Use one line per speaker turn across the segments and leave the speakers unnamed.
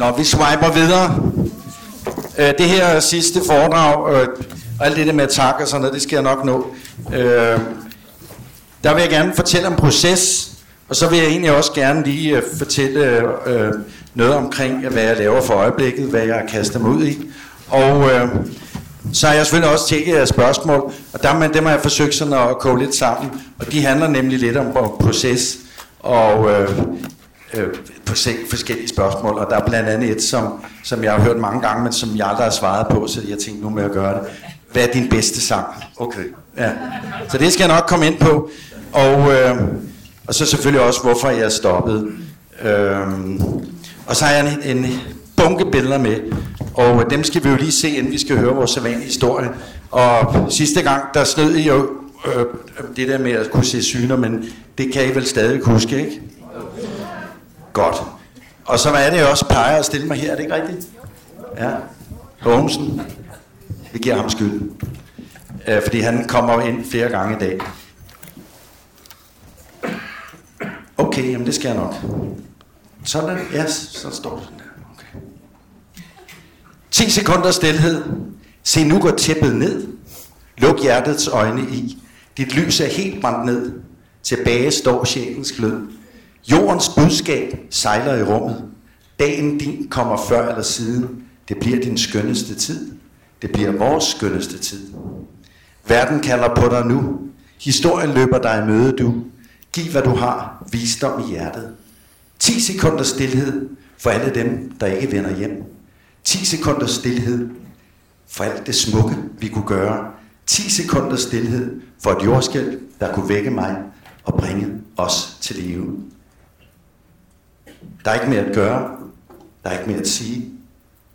Nå, vi swiper videre. Øh, det her sidste foredrag, øh, og alt det der med tak og sådan noget, det skal jeg nok nå. Øh, der vil jeg gerne fortælle om proces, og så vil jeg egentlig også gerne lige øh, fortælle øh, noget omkring, hvad jeg laver for øjeblikket, hvad jeg kaster mig ud i. Og øh, så har jeg selvfølgelig også tjekket jeres spørgsmål, og der, dem har jeg forsøgt sådan at koge lidt sammen, og de handler nemlig lidt om proces, og øh, øh, på forskellige spørgsmål, og der er blandt andet et, som, som jeg har hørt mange gange, men som jeg aldrig har svaret på, så jeg tænkte, nu må jeg gøre det. Hvad er din bedste sang? Okay. Ja. Så det skal jeg nok komme ind på. Og, øh, og så selvfølgelig også, hvorfor jeg er stoppet. Øh, og så har jeg en, en bunke billeder med, og dem skal vi jo lige se, inden vi skal høre vores sædvanlige historie. Og sidste gang, der snød I jo øh, det der med at kunne se syner, men det kan I vel stadig huske, ikke? Godt. Og så er det også peger at stille mig her, er det ikke rigtigt? Ja. Holmesen. Vi giver ham skyld. Øh, fordi han kommer ind flere gange i dag. Okay, jamen det skal jeg nok. Sådan, ja, så står det sådan der. Okay. 10 sekunder stillhed. Se, nu går tæppet ned. Luk hjertets øjne i. Dit lys er helt brændt ned. Tilbage står sjælens glød. Jordens budskab sejler i rummet. Dagen din kommer før eller siden. Det bliver din skønneste tid. Det bliver vores skønneste tid. Verden kalder på dig nu. Historien løber dig i møde, du. Giv hvad du har. Visdom i hjertet. 10 sekunder stillhed for alle dem, der ikke vender hjem. 10 sekunder stillhed for alt det smukke, vi kunne gøre. 10 sekunder stillhed for et jordskæld, der kunne vække mig og bringe os til live. Der er ikke mere at gøre. Der er ikke mere at sige.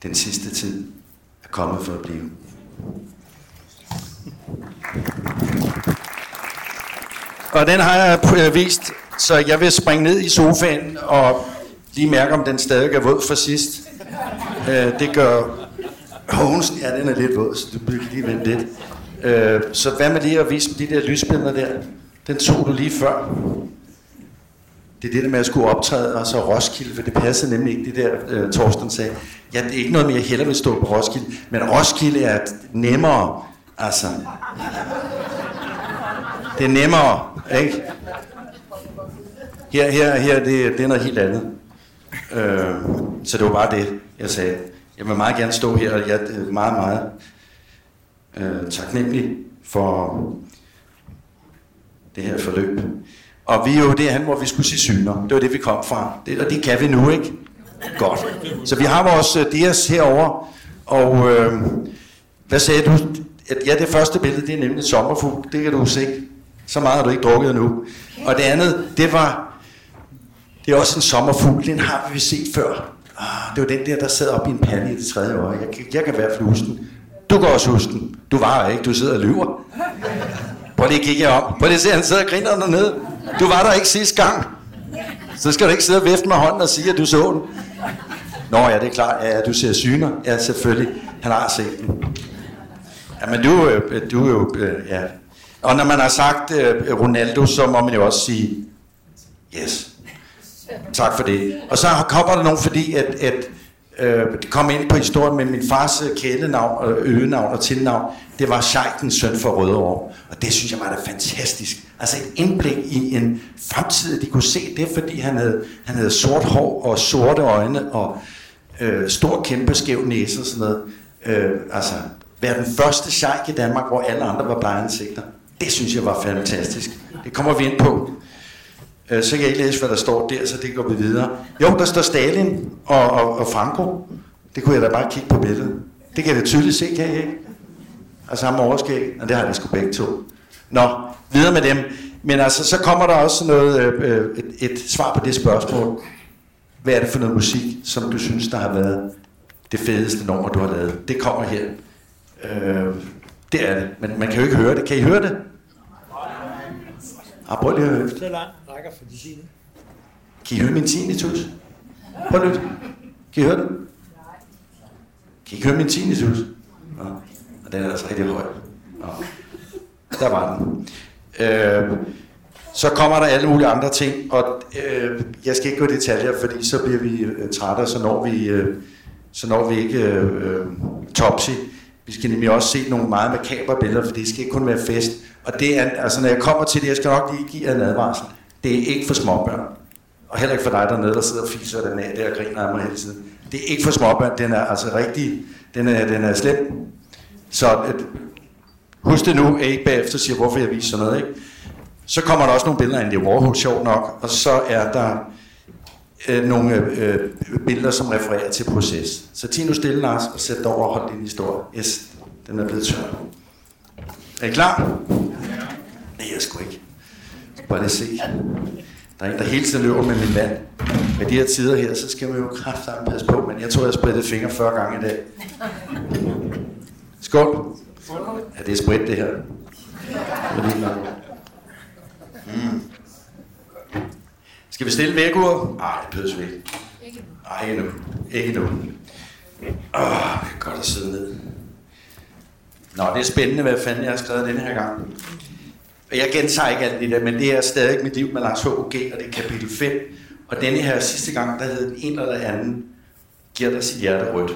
Den sidste tid er kommet for at blive. Og den har jeg øh, vist, så jeg vil springe ned i sofaen og lige mærke, om den stadig er våd fra sidst. Øh, det gør Hågensen, ja, den er lidt våd, så du bliver lige vente lidt. Øh, så hvad med lige at vise de der lysbilleder der? Den tog du lige før. Det er det der med at skulle optræde, og så Roskilde, for det passede nemlig ikke det der, øh, Torsten sagde. Ja, det er ikke noget mere, jeg hellere vil stå på Roskilde, men Roskilde er nemmere, altså. Det er nemmere, ikke? Her, her, her, det, det er noget helt andet. Øh, så det var bare det, jeg sagde. Jeg vil meget gerne stå her, og jeg er meget, meget øh, taknemmelig for det her forløb. Og vi er jo derhen, hvor vi skulle se syner. Det var det, vi kom fra. Det, og det kan vi nu, ikke? Godt. Så vi har vores uh, dias herover og øh, hvad sagde du? At, ja, det første billede, det er nemlig et sommerfugl. Det kan du se. Så meget har du ikke drukket endnu. Og det andet, det var, det er også en sommerfugl. Den har vi set før. Ah, det var den der, der sad op i en pande i det tredje år. Jeg, jeg kan i hvert fald huske den. Du kan også huske den. Du var ikke, du sidder og lyver. Prøv lige at kigge om. Prøv lige at se, han sidder og griner dernede. Du var der ikke sidste gang. Så skal du ikke sidde og vifte med hånden og sige, at du så den. Nå ja, det er klart. Ja, du ser syner. Ja, selvfølgelig. Han har set den. Ja, men du, øh, du er jo... Øh, ja. Og når man har sagt øh, Ronaldo, så må man jo også sige, yes. Tak for det. Og så kommer der nogen, fordi at, at øh, det kom ind på historien med min fars øh, kælenavn, øh, øgenavn og tilnavn. Det var Scheikens søn for Rødovre. Og det synes jeg var da fantastisk. Altså et indblik i en fremtid, de kunne se det, fordi han havde, han havde sort hår og sorte øjne og øh, stor kæmpe skæv næse og sådan noget. Øh, altså, være den første sheik i Danmark, hvor alle andre var blegeansigter. Det synes jeg var fantastisk. Det kommer vi ind på. Øh, så kan jeg ikke læse, hvad der står der, så det går vi videre. Jo, der står Stalin og, og, og Franco. Det kunne jeg da bare kigge på billedet. Det kan jeg da tydeligt se, kan jeg ikke? Altså samme overskæg, og det har jeg sgu begge to. Nå, videre med dem. Men altså, så kommer der også noget, øh, øh, et, et svar på det spørgsmål. Hvad er det for noget musik, som du synes, der har været det fedeste nummer, du har lavet? Det kommer her. Øh, det er det, men man kan jo ikke høre det. Kan I høre det? Ah, prøv lige at høre
efter. langt rækker for de sine.
Kan I høre min tinnitus? Prøv lige. Kan I høre den? Kan I høre min tinnitus? Ja. Og den er altså rigtig høj. Ja. Der var den. Øh, Så kommer der alle mulige andre ting, og øh, jeg skal ikke gå i detaljer, fordi så bliver vi øh, trætte, så når vi, øh, så når vi ikke øh, øh, topsy. Vi skal nemlig også se nogle meget makabre billeder, for det skal ikke kun være fest. Og det er, altså når jeg kommer til det, jeg skal nok lige give jer en advarsel. Det er ikke for småbørn. Og heller ikke for dig dernede, der sidder og fiser den af der og griner af mig hele tiden. Det er ikke for småbørn, den er altså rigtig, den er, den er slem. Så et, husk det nu, at ikke bagefter siger, hvorfor jeg viser sådan noget, ikke? Så kommer der også nogle billeder af Andy Warhol, sjov nok, og så er der øh, nogle øh, billeder, som refererer til proces. Så tig nu stille, Lars, og sæt dig over og hold din historie. Yes, den er blevet tør. Er I klar? Nej, jeg sgu ikke. Bare lige se. Der er en, der hele tiden løber med min vand. Med de her tider her, så skal man jo kraftigt passe på, men jeg tror, jeg har fingre 40 gange i dag. Skål. Ja, det er sprit, det her. Mm. Skal vi stille vækkeuret? Nej, det behøver vi ikke. Nej, ikke nu. Ikke nu. Åh, oh, det er godt at sidde ned. Nå, det er spændende, hvad fanden jeg har skrevet denne her gang. Jeg gentager ikke alt det der, men det er stadig mit liv med Lars H.G., og det er kapitel 5. Og denne her sidste gang, der hed den en eller anden, giver dig sit hjerte rødt.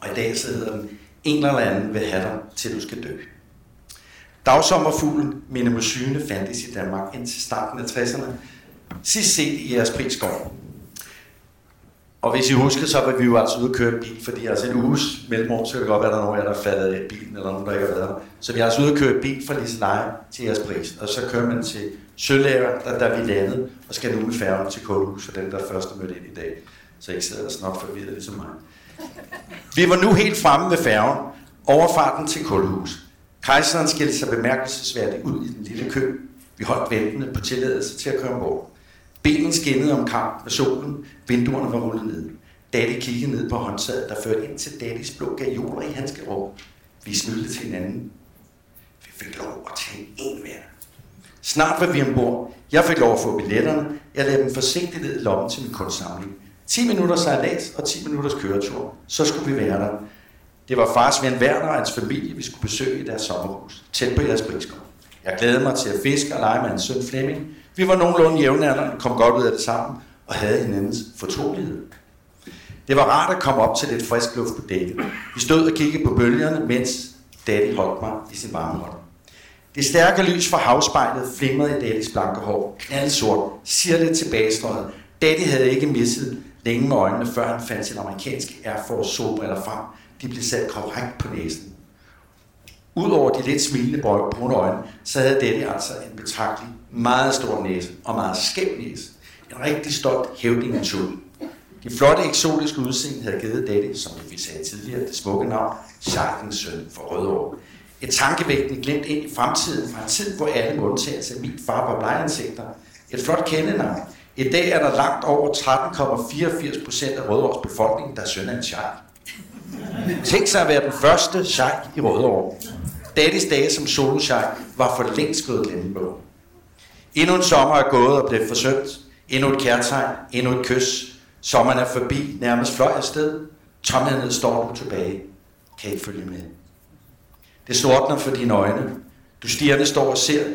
Og i dag så hedder den, en eller anden vil have dig, til du skal dø. Dagsommerfuglen Minnemosyne fandtes i Danmark indtil starten af 60'erne. Sidst set i jeres prisskov. Og hvis I husker, så var vi jo altså ude at køre bil, fordi altså en uges mellemrum, så kan det godt være, at der er nogen af jer, der faldet af bilen, eller nogen, der ikke har været der. Så vi er altså ude at køre bil fra Liseleje til jeres pris, og så kører man til Sølæger, der, der vi landet, og skal nu med færgen til Kålhus for den, der først er mødt ind i dag. Så ikke sidder der snart forvirret ligesom mig. Vi var nu helt fremme med færgen, overfarten til Kålhus. Kejseren skilte sig bemærkelsesværdigt ud i den lille kø. Vi holdt ventende på tilladelse til at køre ombord. Benen skinnede om kamp med solen, vinduerne var rullet ned. Daddy kiggede ned på håndtaget, der førte ind til Daddys blå gajoler i hans rum. Vi smilte til hinanden. Vi fik lov at tage en hver. Snart var vi ombord. Jeg fik lov at få billetterne. Jeg lagde dem forsigtigt ned i lommen til min kunstsamling. 10 minutter sejlads og 10 minutters køretur. Så skulle vi være der. Det var fars ven Werner og hans familie, vi skulle besøge i deres sommerhus, tæt på jeres briskov. Jeg glædede mig til at fiske og lege med hans søn Flemming. Vi var nogenlunde jævnaldrende, kom godt ud af det sammen og havde hinandens fortrolighed. Det var rart at komme op til lidt frisk luft på dækket. Vi stod og kiggede på bølgerne, mens Daddy holdt mig i sin varme hånd. Det stærke lys fra havspejlet flimrede i Daddys blanke hår, knaldsort, sirligt tilbagestrøget. Daddy havde ikke misset længe med øjnene, før han fandt sin amerikanske Air Force solbriller frem. De blev sat korrekt på næsen. Udover de lidt smilende brune øjne, så havde Daddy altså en betragtelig, meget stor næse og meget skæv næse. En rigtig stolt hævding af de flotte eksotiske udseende havde givet dette, som vi sagde tidligere, det smukke navn, Sharkens søn for Rødovre. Et tankevægtende glemt ind i fremtiden fra en tid, hvor alle med undtagelse af min far var blejansigter. Et flot kendenavn. I dag er der langt over 13,84 procent af Rødovres befolkning, der er søn af en shark. Tænk sig at være den første shark i Rødovre. Daddys dage som solo var for længst gået glemmebog. Endnu en sommer er gået og blev forsømt. Endnu et kærtegn, endnu et kys, Sommeren er forbi, nærmest fløj afsted. Tomheden står du tilbage. Kan ikke følge med. Det sortner for dine øjne. Du stirrende står og ser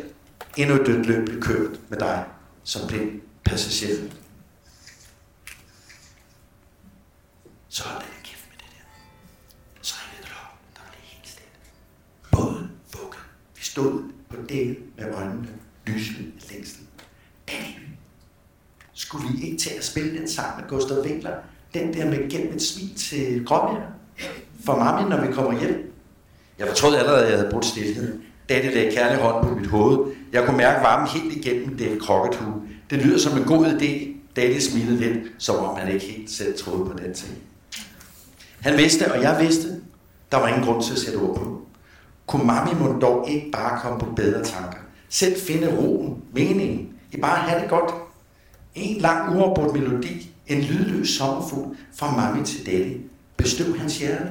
endnu et dødt løb blive kørt med dig som blind passager. Så hold da kæft med det der. Så ringede det op, der blev helt stille. Båden vugge. Vi stod på det med øjnene lysende længsel. Danny, skulle vi ikke til at spille den sang med Gustav Winkler? Den der med gennem et smil til Gråbjerg? For mamma, når vi kommer hjem? Jeg fortrød allerede, at jeg havde brudt stillheden. Da lagde kærlig hånd på mit hoved. Jeg kunne mærke varmen helt igennem den krokkethue. Det lyder som en god idé. Daddy smilede lidt, som om han ikke helt selv troede på den ting. Han vidste, og jeg vidste, der var ingen grund til at sætte ord på. Kunne mami dog ikke bare komme på bedre tanker? Selv finde roen, meningen, I bare at have det godt. En lang uafbrudt melodi, en lydløs sommerfugl fra mami til daddy, bestøv hans hjerte.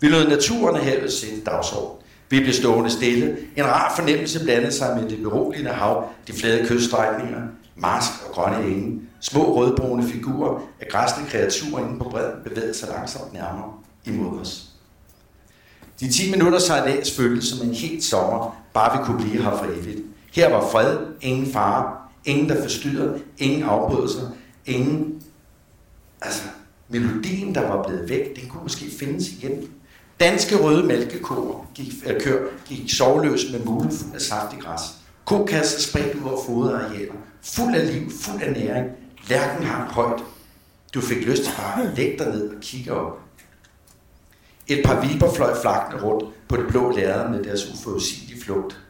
Vi lod naturen af havet sætte dagsorden. Vi blev stående stille. En rar fornemmelse blandede sig med det beroligende hav, de flade kyststrækninger, marsk og grønne enge. Små rødbrune figurer af græsne kreaturer inde på bredden bevægede sig langsomt nærmere imod os. De 10 minutter sejlads føltes som en helt sommer, bare vi kunne blive her for evigt. Her var fred, ingen fare, ingen der forstyrrede, ingen afbrydelser, ingen... Altså, melodien, der var blevet væk, den kunne måske findes igen. Danske røde mælkekøer gik, øh, kør, gik sovløs med mulen fuld af saftig græs. Kokasser spredt ud over foderarealer. fuld af liv, fuld af næring. Lærken hang højt. Du fik lyst til bare at lægge dig ned og kigge op. Et par viber fløj flagtende rundt på det blå lærred med deres uforudsigelige flugt.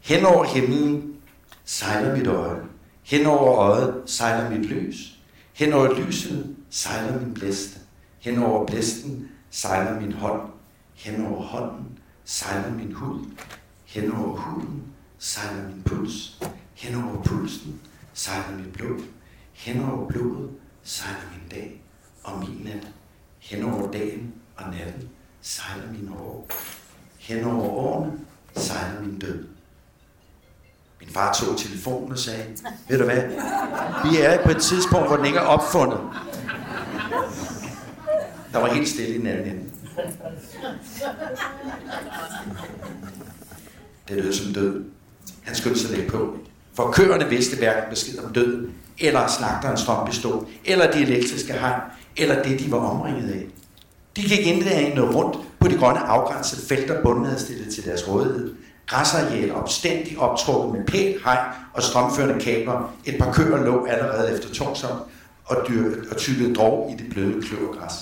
Hen over himlen sejler mit øje. Hen over øjet sejler mit lys. Hen over lyset sejler min blæste. Hen over blæsten sejler min hånd. Hen over hånden sejler min hud. Hen over huden sejler min puls. Hen over pulsen sejler mit blod. Hen over blodet sejler min dag og min nat. Hen over dagen og natten sejler min år. Hen over årene sejler min død. Min far tog telefonen og sagde, ved du hvad, vi er på et tidspunkt, hvor den ikke er opfundet. Der var helt stille i den anden ende. Det lød som død. Han skyndte sig lidt på. For køerne vidste hverken besked om død, eller slagterens strømpistol, eller de elektriske hegn, eller det, de var omringet af. De gik indlægende rundt på de grønne afgrænsede felter, bunden havde stillet til deres rådighed. Græsarealer opstændigt optrukket med pænt hegn og strømførende kabler. Et par køer lå allerede efter tungsomt og, dyr, og tykkede drog i det bløde kløvergræs.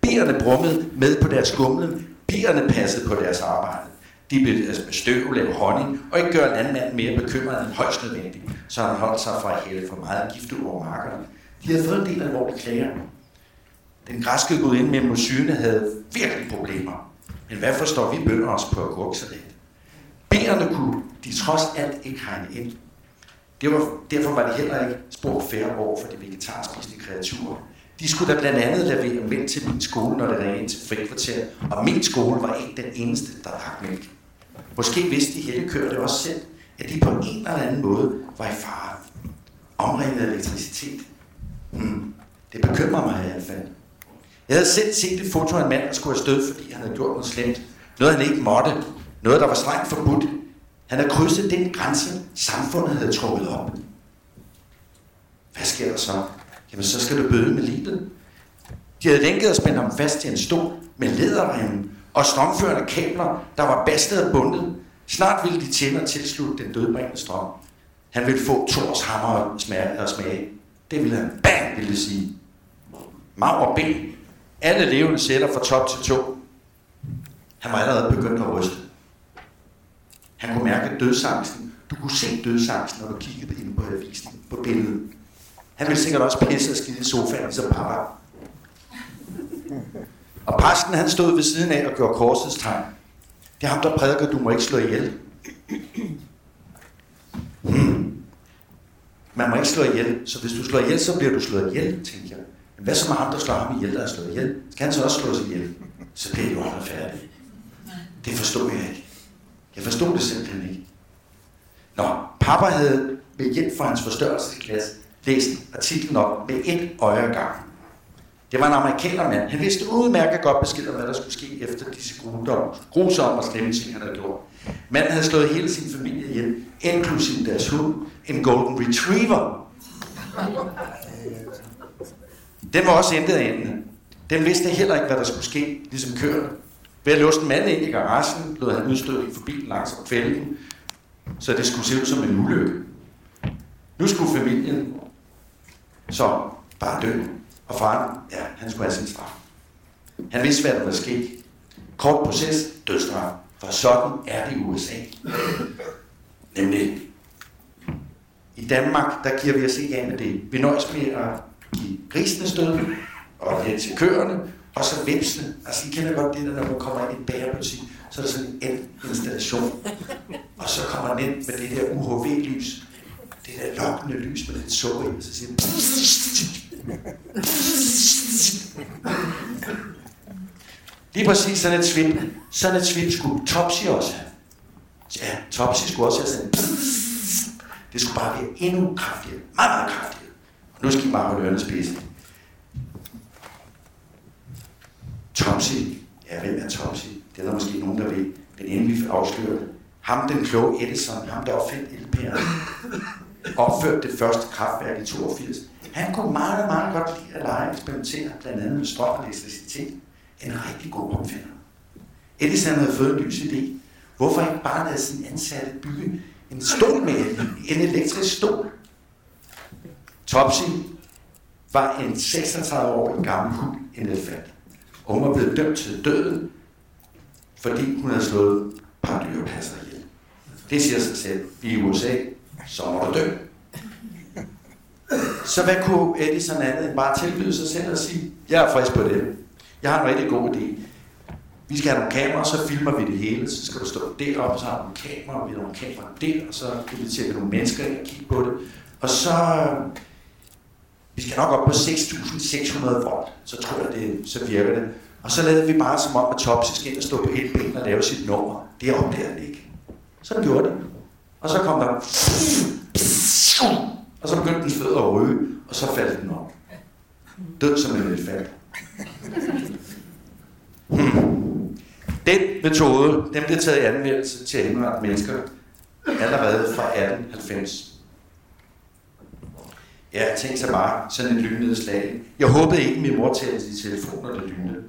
Bierne brummede med på deres skumlen. Bierne passede på deres arbejde. De blev altså støv, lave honning, og ikke gøre landmanden mere bekymret end højst nødvendigt, så han holdt sig fra at hælde for meget gift over markerne. De havde fået en del alvorlige klager. Den græske gudinde med mosyne havde virkelig problemer. Men hvad forstår vi bønder os på agurksalat? Bærerne kunne de trods alt ikke hegne ind. Det var, derfor var det heller ikke spor færre over for de vegetarspisende kreaturer. De skulle da blandt andet levere mælk til min skole, når det ringede ind til frikvarter, og min skole var ikke den eneste, der drak mælk. Måske vidste de heltekører også selv, at de på en eller anden måde var i fare. Omringet af elektricitet. Hmm. Det bekymrer mig i hvert fald. Jeg havde selv set et foto af en mand, der skulle have stød, fordi han havde gjort noget slemt. Noget, han ikke måtte. Noget, der var strengt forbudt. Han havde krydset den grænse, samfundet havde trukket op. Hvad sker der så? Jamen, så skal du bøde med livet. De havde lænket og spændt ham fast til en stol med læderremmen og strømførende kabler, der var bastet og bundet. Snart ville de tænde og tilslutte den dødbringende strøm. Han ville få Thors hammer og smage. Og smage. Det ville han. Bang, ville sige. Mag og ben. Alle levende celler fra top til to. Han var allerede begyndt at ryste. Han kunne mærke dødsangsten. Du kunne se dødsangsten, når du kiggede ind på avisen, på billedet. Han ville sikkert også pisse og skide i sofaen, ligesom som pappa. Og præsten han stod ved siden af og gjorde korsets tegn. Det er ham, der prædiker, du må ikke slå ihjel. Hmm. Man må ikke slå ihjel, så hvis du slår ihjel, så bliver du slået ihjel, tænker jeg. Hvad så med ham, der slår ham ihjel, der er slået ihjel? Skal han så også slås ihjel? Så bliver det jo færdigt. Det forstod jeg ikke. Jeg forstod det simpelthen ikke. Nå, pappa havde ved hjælp fra hans forstørrelsesklasse læst artiklen op med et øje gang. Det var en amerikanermand. Han vidste udmærket godt besked om, hvad der skulle ske efter disse grusomme og slemme ting, han havde gjort. Manden havde slået hele sin familie ihjel, inklusive deres hund, en golden retriever. Den var også intet af enden. Den vidste heller ikke, hvad der skulle ske, ligesom køerne. Ved at låse en mand ind i garagen, lod han udstødning for bilen langs fælden, så det skulle se ud som en ulykke. Nu skulle familien så bare dø. Og faren, ja, han skulle have sin straf. Han vidste, hvad der var sket. Kort proces, dødsstraf. For sådan er det i USA. Nemlig, i Danmark, der giver vi os ikke af med det. Vi nøjes med at i grisene stød, og hen til køerne, og så vipsene. Altså, I kender godt det der, når man kommer ind i en bagerbutik, så er der sådan en installation. Og så kommer man ind med det der UHV-lys. Det der lokkende lys med den sukker i, og så siger den... Lige præcis sådan et svip. Sådan et svip skulle Topsy også have. Ja, Topsy skulle også have sådan Det skulle bare være endnu kraftigere. Meget, meget kraftigere. Nu skal I bare holde ørerne spidsen. Tomsi. Ja, hvem er Tomsi? Det er der måske nogen, der ved. Men inden vi afslører ham den kloge Edison, ham der opfandt elpæren, opførte det første kraftværk i 82. Han kunne meget, meget godt lide at lege og eksperimentere, blandt andet med strøm og elektricitet. En rigtig god opfinder. Edison havde fået en lys idé. Hvorfor ikke bare lade sin ansatte bygge en stol med en elektrisk stol? Topsy var en 36-årig gammel hund, en elefant. Og hun var blevet dømt til døden, fordi hun havde slået et par dyrepasser ihjel. Det siger sig selv. Vi er i USA, så må du dø. Så hvad kunne Edison andet end bare tilbyde sig selv og sige, jeg er frisk på det. Jeg har en rigtig god idé. Vi skal have nogle kameraer, så filmer vi det hele. Så skal du stå deroppe, så har vi nogle kameraer, vi har nogle kameraer der, og så kan vi nogle mennesker ind og kigge på det. Og så, vi skal nok op på 6.600 volt, så tror jeg, det, så virker det. Og så lavede vi bare som om, at Topsy skal ind og stå på et ben og lave sit nummer. Det opdager han ikke. Så gjorde det. Og så kom der... Og så begyndte den fødder at ryge, og så faldt den op. Død som en elefant. Hmm. Den metode, den blev taget i anvendelse til at mennesker allerede fra 1890. Ja, tænk så bare, sådan en lynnedslag. Jeg håbede ikke, min mor talte i telefoner, der lynede.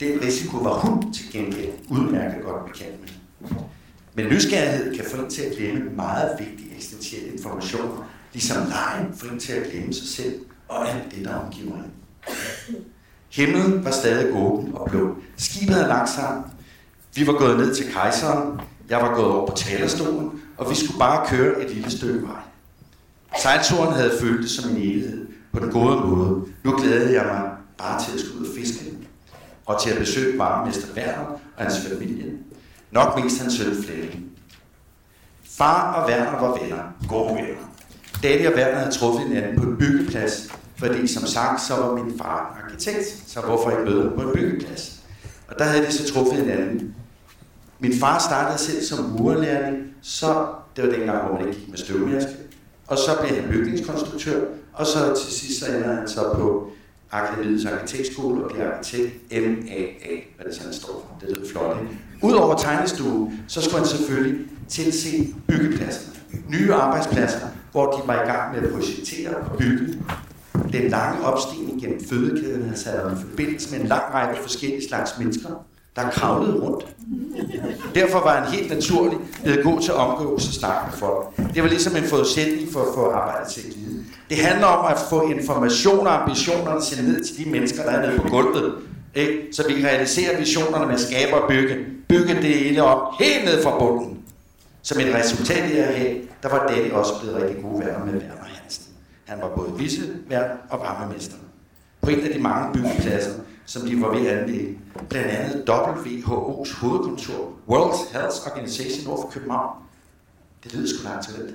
Den risiko var hun til gengæld udmærket godt bekendt med. Men nysgerrighed kan få en til at glemme meget vigtig eksistentiel information, ligesom lejen får en til at glemme sig selv og alt det, der omgiver hende. Himlen var stadig åben og blå. Skibet havde lagt sammen. Vi var gået ned til kejseren. Jeg var gået over på talerstolen, og vi skulle bare køre et lille stykke vej. Sejlturen havde følt det som en evighed på den gode måde. Nu glædede jeg mig bare til at skulle ud og fiske og til at besøge varmester Werner og hans familie. Nok mest hans søn Flemming. Far og Werner var venner, gode venner. Daddy og Werner havde truffet hinanden på en byggeplads, fordi som sagt, så var min far arkitekt, så hvorfor ikke møde på en byggeplads? Og der havde de så truffet hinanden. Min far startede selv som murerlærling, så det var dengang, hvor man ikke gik med støvmaske. Og så blev han bygningskonstruktør, og så til sidst så ender han så på Akademiets Arkitektskole og bliver arkitekt MAA, hvad det sådan står for. Det lyder flot, ikke? Udover tegnestue, så skulle han selvfølgelig tilse byggepladserne. Nye arbejdspladser, hvor de var i gang med at projektere og bygge. Den lange opstigning gennem fødekæden havde sat ham i forbindelse med en lang række forskellige slags mennesker, der kravlede rundt. Derfor var han helt naturlig blevet god til at omgås og snakke med folk. Det var ligesom en forudsætning for at få arbejdet til at glide. Det handler om at få information og ambitionerne til ned til de mennesker, der er nede på gulvet. Ikke? Så vi kan realisere visionerne med at skabe og bygge. Bygge det hele op helt ned fra bunden. Som et resultat af det her, der var Danny også blevet rigtig gode venner med Werner Hansen. Han var både vicevært og varmemester. På en af de mange byggepladser, som de var ved at anlægge. Blandt andet WHO's hovedkontor, World Health Organization nord for København. Det lyder sgu da aktuelt.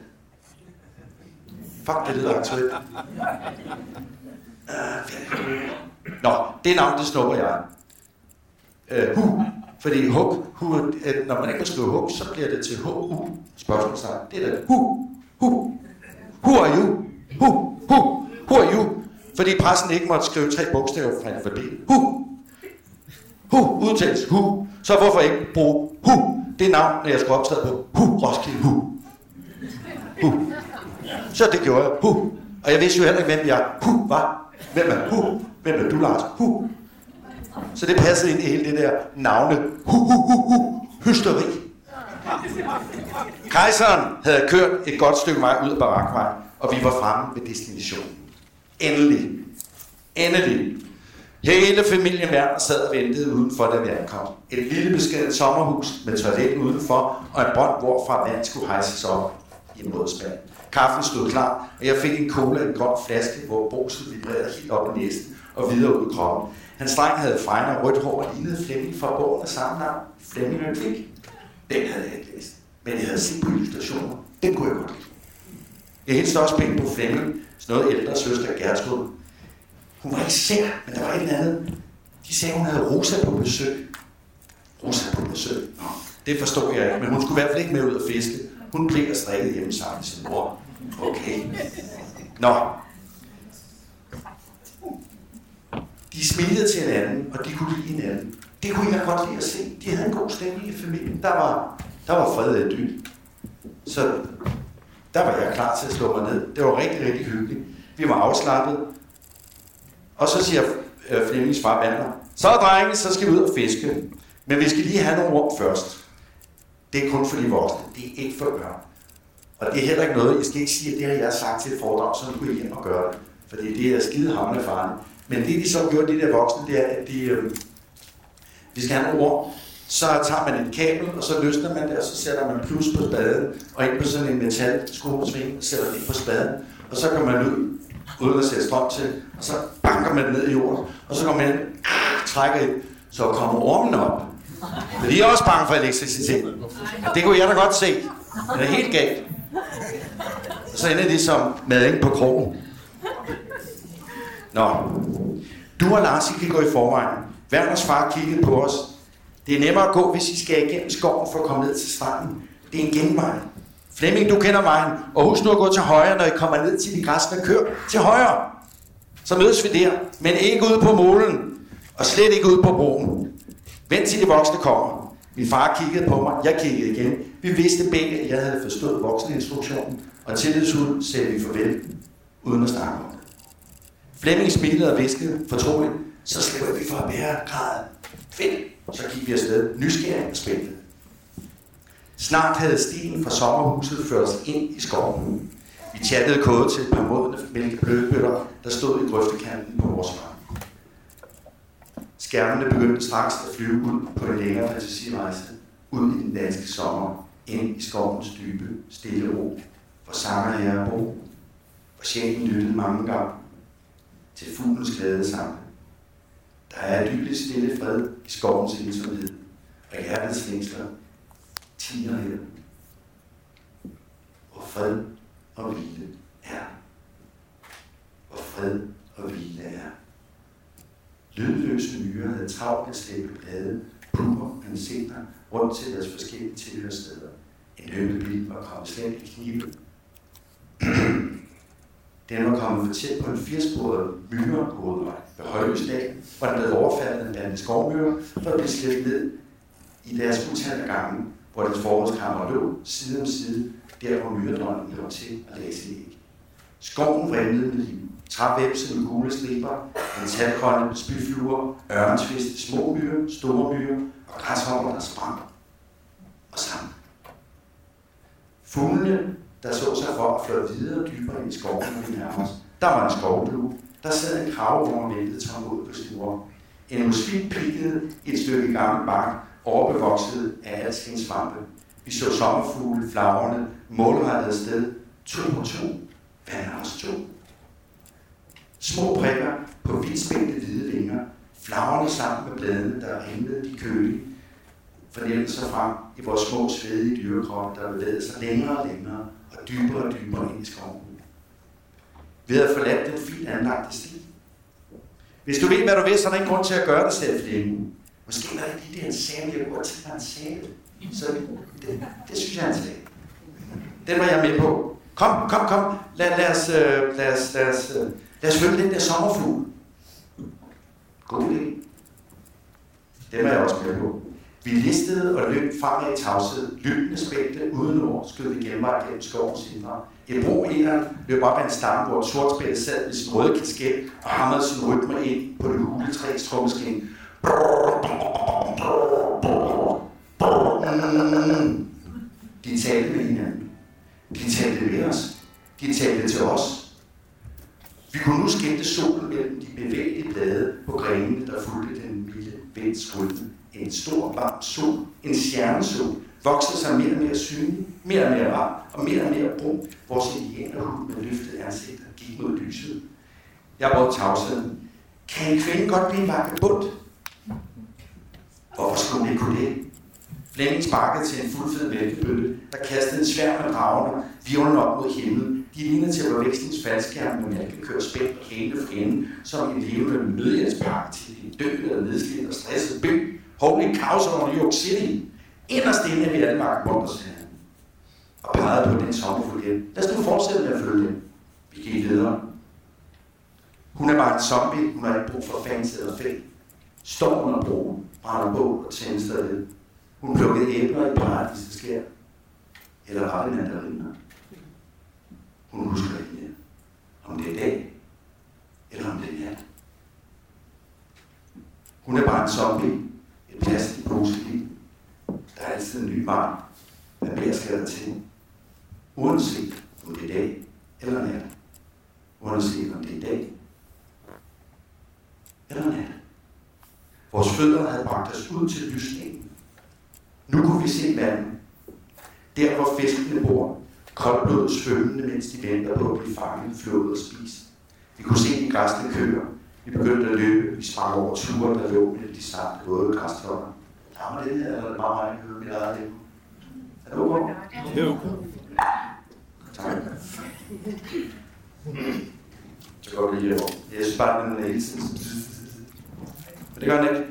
Fuck, det lyder aktuelt. Uh, Nå, det navn, det snupper jeg. Uh, hu, fordi hug, hu, uh, når man ikke kan skrive hug, så bliver det til hu, spørgsmålstegn. Det er det. Hu, hu, who are you? Hu, hu, who are you? Fordi pressen ikke måtte skrive tre bogstaver fra alfabetet. Hu, hu, udtales hu. Så hvorfor ikke bruge hu, det navn, når jeg skulle optræde på hu, Roskilde hu. Hu. Så det gjorde jeg. Hu. Og jeg vidste jo heller ikke, hvem jeg hu var. Hvem er hu? Hvem er du, Lars? Hu. Så det passede ind i hele det der navne. Hu, hu, hu, hu. Hysteri. Kejseren havde kørt et godt stykke vej ud af Barakvej, og vi var fremme ved destinationen. Endelig. Endelig. Hele familien Werner sad og ventede udenfor, da vi ankom. Et lille beskeden sommerhus med toilet udenfor, og en bånd, hvorfra vand skulle hejses op i en modspand. Kaffen stod klar, og jeg fik en cola i en grøn flaske, hvor bruset vibrerede helt op i næsten og videre ud i kroppen. Hans dreng havde fejne og rødt hår og lignede Flemming fra bogen af samme navn. Flemming med. Den havde jeg ikke læst, men jeg havde set på illustrationer. Den kunne jeg godt lide. Jeg hilste også penge på Flemming, noget ældre søster Gertrud. Hun var ikke sær, men der var et eller andet. De sagde, hun havde Rosa på besøg. Rosa på besøg? Nå, det forstod jeg ikke, men hun skulle i hvert fald ikke med ud og fiske. Hun blev og strikke hjemme sammen med sin mor. Okay. Nå. De smilede til hinanden, og de kunne lide hinanden. Det kunne jeg godt lide at se. De havde en god stemning i familien. Der var, der var fred og dyb. Så der var jeg klar til at slå mig ned. Det var rigtig, rigtig hyggeligt. Vi var afslappet. Og så siger øh, Flemmings far Valder, så drenge, så skal vi ud og fiske. Men vi skal lige have nogle rum først. Det er kun for de voksne. Det er ikke for børn. Og det er heller ikke noget, jeg skal ikke sige, at det har jeg sagt til et foredrag, så nu går hjem og gør det. For det er det jeg skide hamrende farligt. Men det de så gjorde, de der voksne, det er, at de, øh, vi skal have nogle rum, så tager man et kabel, og så løsner man det, og så sætter man plus på spaden, og ind på sådan en metal skruesving, og sætter det ind på spaden, og så kommer man ud, uden at sætte strøm til, og så banker man det ned i jorden, og så går man ind, trækker ind, så kommer ormen op. Men de er også bange for elektricitet. Og det kunne jeg da godt se. Det er helt galt. Og så ender de som mading på krogen. Nå. Du og Lars, I kan gå i forvejen. Werners far kiggede på os. Det er nemmere at gå, hvis I skal igennem skoven for at komme ned til stranden. Det er en genvej. Flemming, du kender vejen. Og husk nu at gå til højre, når I kommer ned til de græsne kør. Til højre. Så mødes vi der. Men ikke ude på målen. Og slet ikke ude på broen. Vent til de voksne kommer. Min far kiggede på mig. Jeg kiggede igen. Vi vidste begge, at jeg havde forstået vokseninstruktionen. Og tillidsfuldt sagde vi farvel, uden at snakke om det. Flemming smilede og viskede fortroligt. Så slipper vi for at bære grad. Fedt. Så gik vi afsted, nysgerrige og spændte. Snart havde stien fra sommerhuset ført os ind i skoven. Vi chattede kode til et par modne mælkeblødbøtter, der stod i grøftekanten på vores vej. Skærmene begyndte straks at flyve ud på en længere fantasirejse, ud i den danske sommer, ind i skovens dybe, stille ro, hvor sanger jeg bo, hvor sjælen lyttede mange gange til fuglens glæde sammen. Der er dybelig stille fred i skovens ensomhed, og hjertets længsler tiger her. Hvor fred og hvile er. Hvor fred og hvile er. Lydløse myrer havde travlt at slæbe blade, pupper, ansigter rundt til deres forskellige tilhørsteder. En løbebil var kommet slet i knibe. Den var kommet for tæt på en firesporet hovedvej ved Højløsdal, hvor den blev overfaldet en bande skovmyrer, for at blive slæbt ned i deres utalte gange, hvor deres forholdskammer lå side om side, der hvor myredronningen lå til at læse æg. Skoven vrimlede med liv. Trævæbse med gule sliber, metalgrønne spyfluer, ørntviste, små myrer, store myrer og græshopper, der sprang og sang. Fuglene der så sig for at flå videre dybere i skoven, når vi nærmer os. Der var en skovblue. Der sad en krav over ventede tom ud på stuer. En muslim pikkede et stykke gammel bark, overbevokset af alskens svampe. Vi så sommerfugle, flagrende, målrettet sted, to på to, vandt to. Små prikker på vidtspændte hvide vinger, flagrende sammen med bladene, der rimlede de kølige fornemmelser frem i vores små svedige dyrekrop, der bevægede sig længere og længere dybere og dybere ind i skoven. Ved at forlade den fint anlagte sti. Hvis du ved, hvad du ved, så er der ingen grund til at gøre det selv, fordi måske var det lige det, han sagde, men jeg kunne til, han sagde det. Så det, det synes jeg, han sagde. Den var jeg med på. Kom, kom, kom. Lad, lad, os, øh, lad, os, lad, os, øh, lad os følge den der sommerfugl. God idé. Den var jeg også med på. Vi listede og løb fremad i tavshed, lyttende spændte uden ord, skød vi genvej gennem skovens indre. En bro inderen løb op ad en stamme, hvor et sort spænd sad med sin røde kasket og hamrede sin rytme ind på det hule træs trommeskin. De talte med hinanden. De talte med os. De talte til os. Vi kunne nu skæmte solen mellem de bevægelige blade på grenene, der fulgte den milde vinds rytme en stor varm sol, en stjernesol, voksede sig mere og mere synlig, mere og mere varm og mere og mere brun. Vores indianerhud med løftet ansigter gik mod lyset. Jeg brød tavsheden. Kan en kvinde godt blive vagabund? Hvorfor skulle hun ikke kunne det? Flemming sparkede til en fuldfed mælkebøtte, der kastede en svær med dragerne, virvlen op mod himlen. De lignede til at vekslingens faldskærm med mælkekør spændt og hænde for hende, som en levende nødhjælpspakke til en død eller nedslidt og stresset by. Holy cows over New York City. Inderst inde i Danmark, alle magt og pegede på den sommerfugl igen. Lad os nu fortsætte med at følge den. Vi gik videre. Hun er bare en zombie. Hun har ikke brug for fængsel eller fæld. Står under broen, brænder på og tænder stadig. Hun plukkede æbler i paradisets skær. Eller var det mandariner? Hun husker ikke mere. Om det er dag, eller om det er nat. Hun er bare en zombie. Et plastikposeliv. Der er altid en ny barn, der bliver skadet til? Uanset om det er dag eller nat. Uanset om det er dag eller nat. Vores fødder havde bragt os ud til lysningen. Nu kunne vi se vandet. Der hvor fiskene bor, koldblodet svømmende, mens de venter på at blive fanget, flået og spist. Vi kunne se de græsne køer. Vi begyndte at løbe. Vi sprang over ture, der lå mellem de snart våde græstokker. Der var det her, eller bare mig, der hører mit eget. Er det okay?
Jo.
Tak. Så går vi lige over. Jeg synes bare, den er hele tiden. Men det gør den ikke?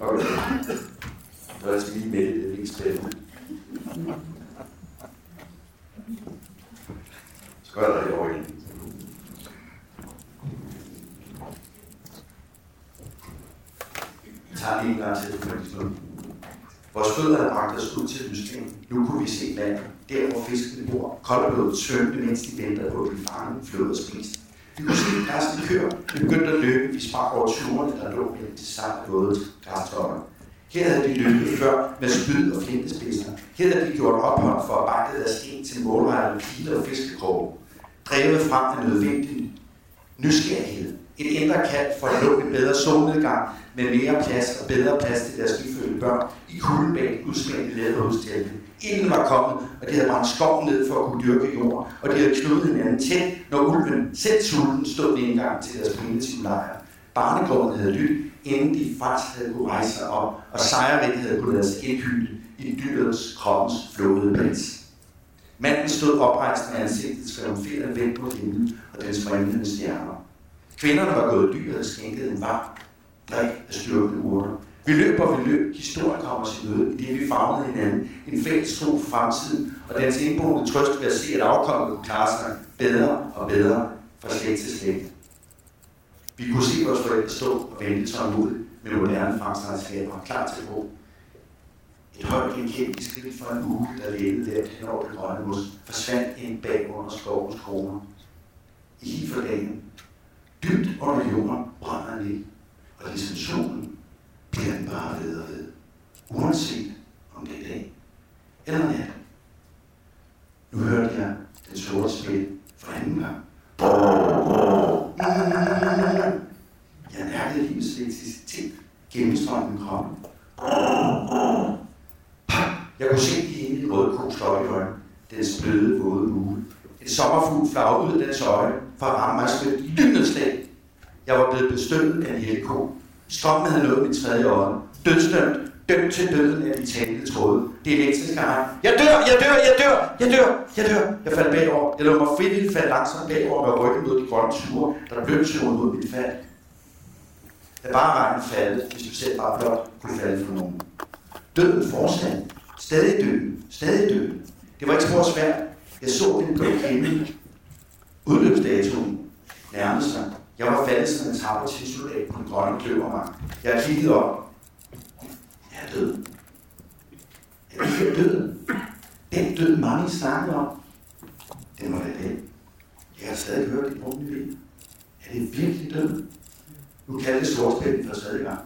Okay. Så jeg skal lige med det, det er ikke spændende. Så går jeg derovre igen. Jeg tager lige en gang til, på nu. Vores fødder havde bragt os ud til lysningen. Nu kunne vi se vandet. Der, hvor fiskene bor. Koldblod svømte, mens de ventede på at blive fanget, flået og spist. Vi kunne se græsne køer. Vi begyndte at løbe. Vi sprang over turene, der lå mellem de samme våde græstopper. Her havde de løbet før med spyd og flintespidser. Her havde de gjort ophold for at bakke deres sten til målrettede piler og fiskekroge. Drevet frem af nødvendig nysgerrighed. Et indre kald for at lukke bedre solnedgang med mere plads og bedre plads til deres nyfødte børn i kulden bag udspændte læderhustelte. Inden var kommet, og de havde brændt skov ned for at kunne dyrke jord, og de havde knudet hinanden tæt, når ulven selv sulten stod ved indgang til deres primitive lejr. Barnegården havde lyttet, inden de faktisk havde kunne rejse sig op, og sejrigt havde kunne lade sig indhylde i dyrets kroppens flåede pels. Manden stod oprejst med ansigtet triumferende vendt på himlen og dens brændende stjerner. Kvinderne var gået dyret og skænket en varm drik af styrkende urter. Vi løb og vi løb. Historien kommer til møde, i det vi fagnede hinanden. En fælles tro for fremtiden, og dens indboende trøst ved at se, at afkommet kunne klare sig bedre og bedre fra slægt til slægt. Vi kunne se vores forældre stå og vente tålmodigt med moderne fangstredskaber klar til brug. Et højt genkendeligt skridt for en uge, der levede der hen over det grønne mus, forsvandt ind bag under skovens kroner. I hiferdagen, dybt under jorden, brænder en ild, og ligesom solen bliver den bare ved og ved, uanset om det er dag eller nat. Nu hørte jeg den sorte spil for anden gang. Jeg mærkede livets elektricitet gennemstrømmen i kroppen. Jeg kunne se de ene røde ko slå i øjnene. Dens bløde, våde mule. En sommerfugl flagede ud af dens øje for at ramme mig som et lynnedslag. Jeg var blevet bestøttet af en helko. Strømmen havde nået mit tredje øje. Dødsdømt, dømt til døden af de talende tråde. Det elektriske regn. Jeg dør, jeg dør, jeg dør, jeg dør, jeg dør. Jeg faldt bagover. Jeg lå mig frivilligt falde langsomt bagover med ryggen mod de grønne ture, der blev turen mod mit fald. Da bare regnen faldet, hvis du selv bare blot kunne falde for nogen. Døden fortsatte. Stadig døden. Stadig døden. Det var ikke spor svært. Jeg så den blå himmel. Udløbsdatoen nærmede sig. Jeg var faldet som en tapper soldat på den grønne kløvermark. Jeg kiggede op. Jeg er død. Jeg Er død. her? Den død mange snakkede om. Den var da den. Jeg har stadig hørt det på min ben. Er det virkelig død? Nu kaldte det storspænden for tredje gang.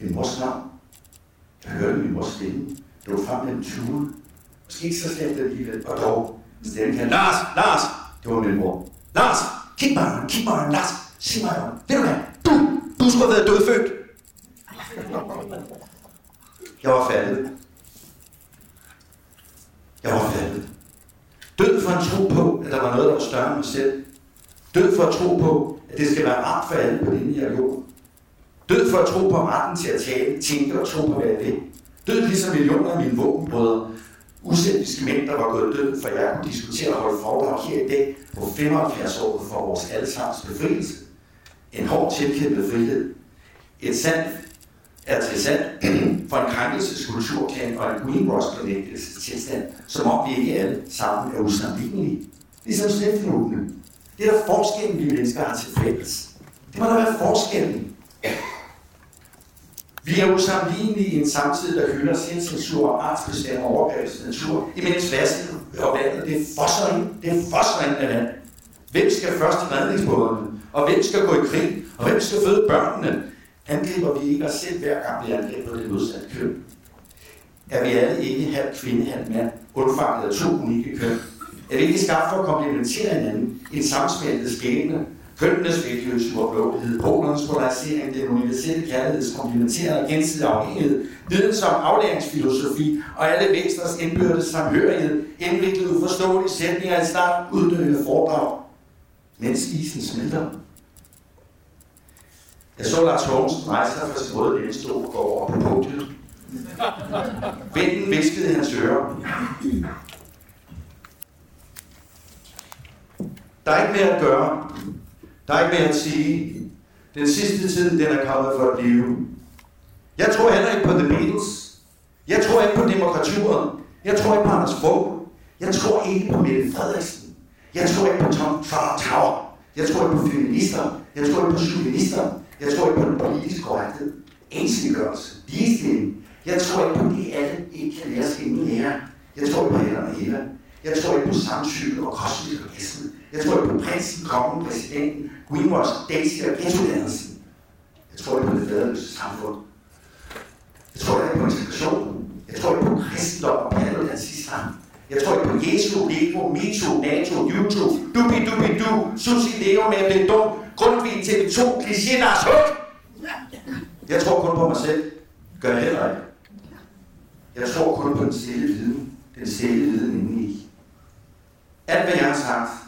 Min mors navn. Jeg hørte min mors stemme. Det var frem mellem 20. Måske ikke så slemt alligevel. Og dog, stemmen kaldte, Lars, Lars! Det var min mor. Lars! Kig mig øjnene, kig mig øjnene, Lars! Sig mig øjnene. Ved du hvad? Du, du skulle have været dødfødt. Jeg var faldet. Jeg var faldet. Død for at tro på, at der var noget, der var større end mig selv. Død for at tro på, at det skal være ret for alle på denne her jord. Død for at tro på retten til at tale, tænke og tro på, hvad jeg vil. Død ligesom millioner af mine våbenbrødre. Uselviske mænd, der var gået død, for jer, kunne diskutere og holde foredrag her i dag på 75 år for vores allesammens befrielse. En hård tilkæmpet frihed. Et sandt er til sand for en krænkelseskulturklan og en greenwash tilstand, som om vi ikke alle sammen er usammenlignelige. Ligesom slæftflugtene. Det er der forskellen, vi mennesker har til fælles. Det må der være forskellen. Vi er usammenlignelige i en samtid, der hylder selvcensur og artsbestemt overgrebets natur, imens vasket og vandet, det fosser ind, det fosser ind af vand. Hvem skal først i redningsbådene? Og hvem skal gå i krig? Og hvem skal føde børnene? Angriber vi ikke os selv hver gang vi angriber det modsatte køn? Er vi alle ikke halv kvinde, halv mand, undfanget af to unikke køn? Er vi ikke skabt for at komplementere hinanden i en samspillet skæbne, Kønnenes vægtløse uaflådighed, polernes polarisering, den universelle kærligheds komplementerende og gensidig afhængighed, viden som aflæringsfilosofi og alle væksters indbyrdes samhørighed, indviklet uforståelige sætninger i snart uddøende foredrag, mens isen smelter. Jeg så Lars Hågensen rejse sig fra sin røde lænestol og gå over på podiet. Vinden viskede i hans ører. Der er ikke mere at gøre. Der er ikke mere at sige. Den sidste tid, den er kommet for at blive. Jeg tror heller ikke på The Beatles. Jeg tror ikke på demokraturen. Jeg tror ikke på Anders Fogh. Jeg tror ikke på Mette Frederiksen. Jeg tror ikke på Tom Tower. Jeg tror ikke på feminister. Jeg tror ikke på chauvinister. Jeg tror ikke på den politiske korrekthed. Ensliggørelse. Ligestilling. Jeg tror ikke på det, alle ikke kan lære sig inden lære. Jeg tror ikke på Adam og Eva. Jeg tror ikke på samtykke og kosmisk orgasme. Jeg tror ikke på prinsen, kongen, præsidenten, greenwash, Daisy og ghetto-dannelsen. Jeg tror ikke på det faderløse samfund. Jeg tror ikke på integrationen. Jeg tror ikke på kristendom og paleodansislam. Jeg tror ikke på Jesu, Lego, Mito, NATO, YouTube, Dubi Dubi Du, Susi Leo med at dum, Grundtvig TV2, Kliché Lars Huk. Jeg tror kun på mig selv. Gør jeg heller ikke. Jeg tror kun på den stille viden. Den stille viden indeni. Alt hvad jeg har sagt,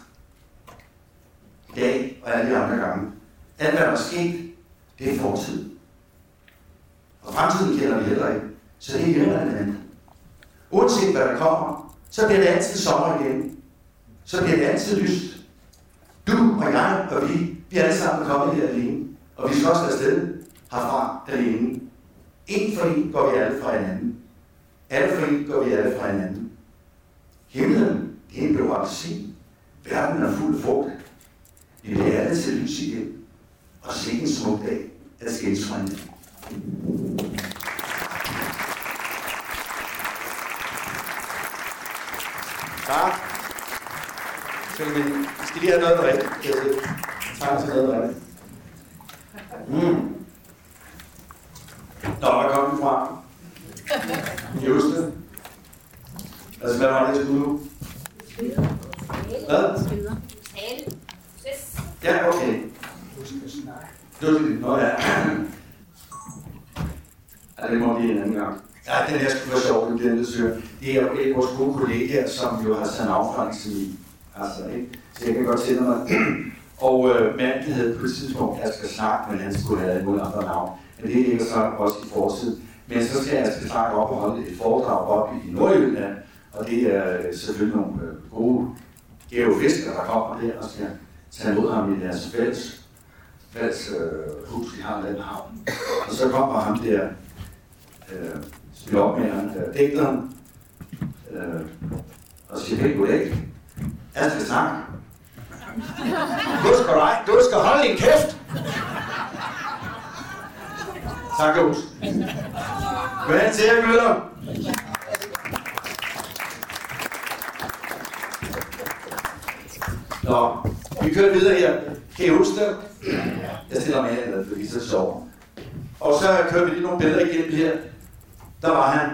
dag og alle de andre gange, alt hvad der er sket, det er fortid. Og fremtiden kender vi heller ikke, så det er irrelevant. Uanset hvad der kommer, så bliver det altid sommer igen. Så bliver det altid lyst. Du og jeg og vi, vi er alle sammen kommet her alene. Og vi skal også afsted herfra alene. En for en går vi alle fra hinanden. Alle for en går vi alle fra hinanden. Himlen, det er en blå appelsin. Verden er fuld af frugt. Vi bliver alle til lys igen. Og se en smuk dag at fra hinanden. Tak. Skal vi, skal lige have noget rigtigt. Tager til noget rigtigt. Mm. Nå, hvad kom vi fra? Juste. Altså, hvad var det, jeg skulle nu? Hvad? Ja, okay. Du skal Nå ja. Ja, det må blive en anden gang. Ja, den her skulle være sjov, den bliver lidt søger. Det er jo et af vores gode kollegaer, som jo har taget en afgrænsning Altså, ikke? Så jeg kan godt tænde mig. Og øh, manden havde på et tidspunkt Asger Snak, men han skulle have nogle andre navn. Men det ligger så også i forsiden. Men så skal Asger Snak op og holde et foredrag op i Nordjylland, og det er øh, selvfølgelig nogle øh, gode geofiskere, der kommer der og skal tage imod ham i deres fælles, fælles øh, hus, de har i den havn. Og så kommer ham der, øh, spilopmageren, øh, digteren, øh, og siger, hey, goddag. Jeg skal snakke. Du skal, dig, du skal holde din kæft. Tak, Jos. Hvad til jer, Møller? Nå, vi kører videre her. Kan I huske det? Jeg stiller mig her, fordi så sjovt. Og så kører vi lige nogle billeder igennem her. Der var han.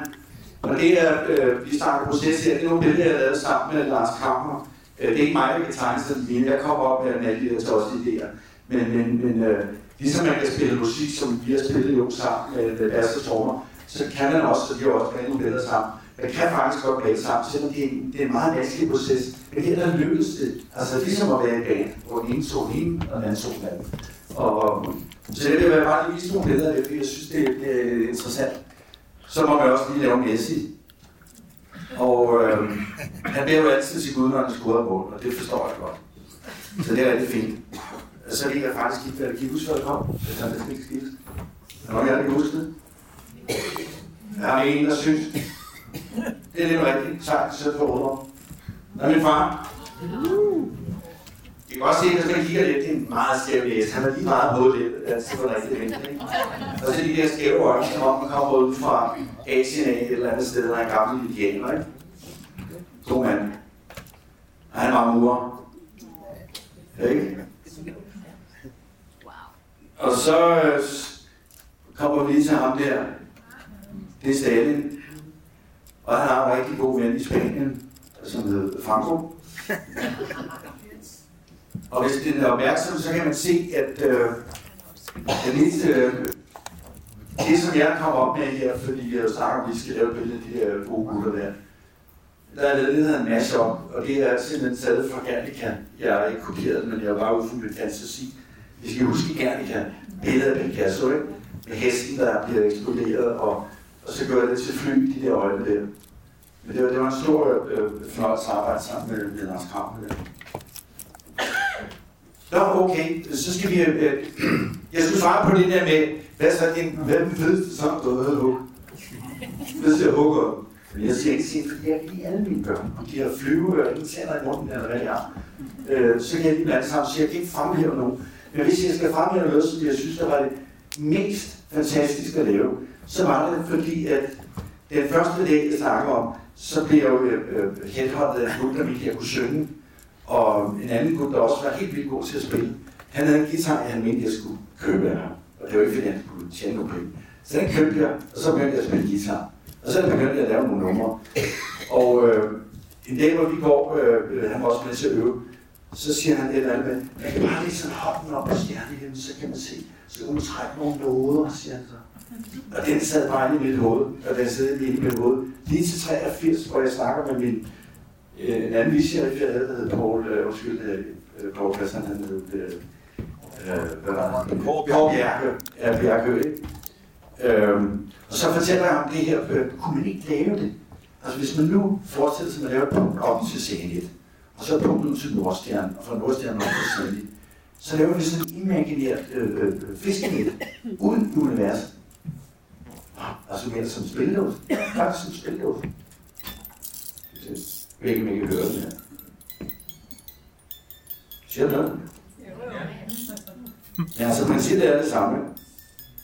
Og det er, øh, vi snakker proces her, det er nogle billeder, jeg lavede lavet sammen med Lars Kammer. Øh, det er ikke mig, der kan tegne sådan en Jeg kommer op med alle de der idéer. Men, men, men øh, ligesom man kan spille musik, som vi har spillet jo sammen med, med bass og trommer, så kan man også, så vi har også nogle billeder sammen. Man kan faktisk godt male sammen, selvom det er, en, det er en meget vanskelig proces. Men her der lykkedes det. Altså ligesom at være i band, hvor den ene tog hende, og den anden tog den anden. Og, så det vil jeg bare lige vise nogle billeder af det, fordi jeg synes, det, det er interessant. Så må man også lige lave Messi. Og øh, han bliver jo altid til Gud, når han scorer mål, og det forstår jeg godt. Så det er rigtig fint. Og Så ved jeg faktisk ikke, hvad der gik ud, før det kom. Hvis han det ikke skidt. Er der nogen af jer, der kan huske det? Jeg er en, der synes, det er lidt rigtigt. Tak, så på råder. Der er min far. Uh. I kan godt se, hvis man kigger lidt, det er en meget skæv næse. Han er lige meget hovedet lidt, altså på rigtig vente. Og så de der skæve øjne, som om man kommer ud fra Asien af et eller andet sted, der er en gammel indianer, ikke? To mand. Og han var murer. Ikke? Og så øh, kommer vi lige til ham der. Det er Stalin. Og han har en rigtig god ven i Spanien, som hedder Franco. Og hvis den er opmærksom, så kan man se, at øh, den eneste, øh, det som jeg kommer op med her, fordi jeg snakker om, at vi skal lave billeder af de her gode gutter der, der er lavet det, der hedder en mashup, og det er simpelthen taget fra Gernika. Jeg har ikke kopieret men jeg var ude for min fantasi. Vi skal huske Gernika, billedet af Picasso, ikke? med hesten, der bliver eksploderet, og, og så gør jeg det til fly, de der øjne der. Men det var, det var en stor øh, fornøjelse at arbejde sammen med, med Lars Krampe der. Nå, okay, så skal vi... Øh, jeg skulle svare på det der med, hvad så din, hvad er den fedeste sang, du har været Det siger hugger. Men jeg siger ikke sige, fordi jeg kan lide alle mine børn. Om de har flyve, eller ingen tænder i munden, eller hvad jeg har. Øh, så kan jeg lide dem alle sammen, så jeg kan ikke fremhæve nogen. Men hvis jeg skal fremhæve noget, som jeg synes, der var det mest fantastiske at lave, så var det fordi, at den første dag, jeg snakker om, så blev jeg jo øh, øh henholdt af en gut, der ville kunne synge. Og en anden gut, der også var helt vildt god til at spille. Han havde en guitar, jeg mente, jeg skulle købe af ham. Og det var ikke, fordi han skulle tjene nogle penge. Så den købte jeg, og så begyndte jeg at spille guitar. Og så begyndte jeg at lave nogle numre. Og øh, en dag, hvor vi går, øh, øh han var også med til at øve, så siger han et eller andet med, man kan bare lige sådan hånden op på stjernehimlen, så kan man se, så kan man trække nogle noder, siger han så. Og den sad bare i mit hoved, og den sad lige i mit hoved. Lige til 83, hvor jeg snakker med min øh, en anden visionær, jeg havde, der hed Paul, øh, undskyld, øh, øh Paul Christian, han hed, øh, øh, hvad var det? Paul Bjerke. Ja, Bjerke, ikke? Øhm, og så fortæller jeg om det her, øh, kunne man ikke lave det? Altså hvis man nu forestiller sig, at man laver et punkt op til scenen og så punktet ud til Nordstjern, og fra Nordstjern op til Zenit, så laver vi sådan en imaginært øh, øh, fiskenet uden universet. Altså mere som spilledås. Faktisk som ikke, om I kan høre det her. Siger du noget? Ja, altså man siger, det er det samme.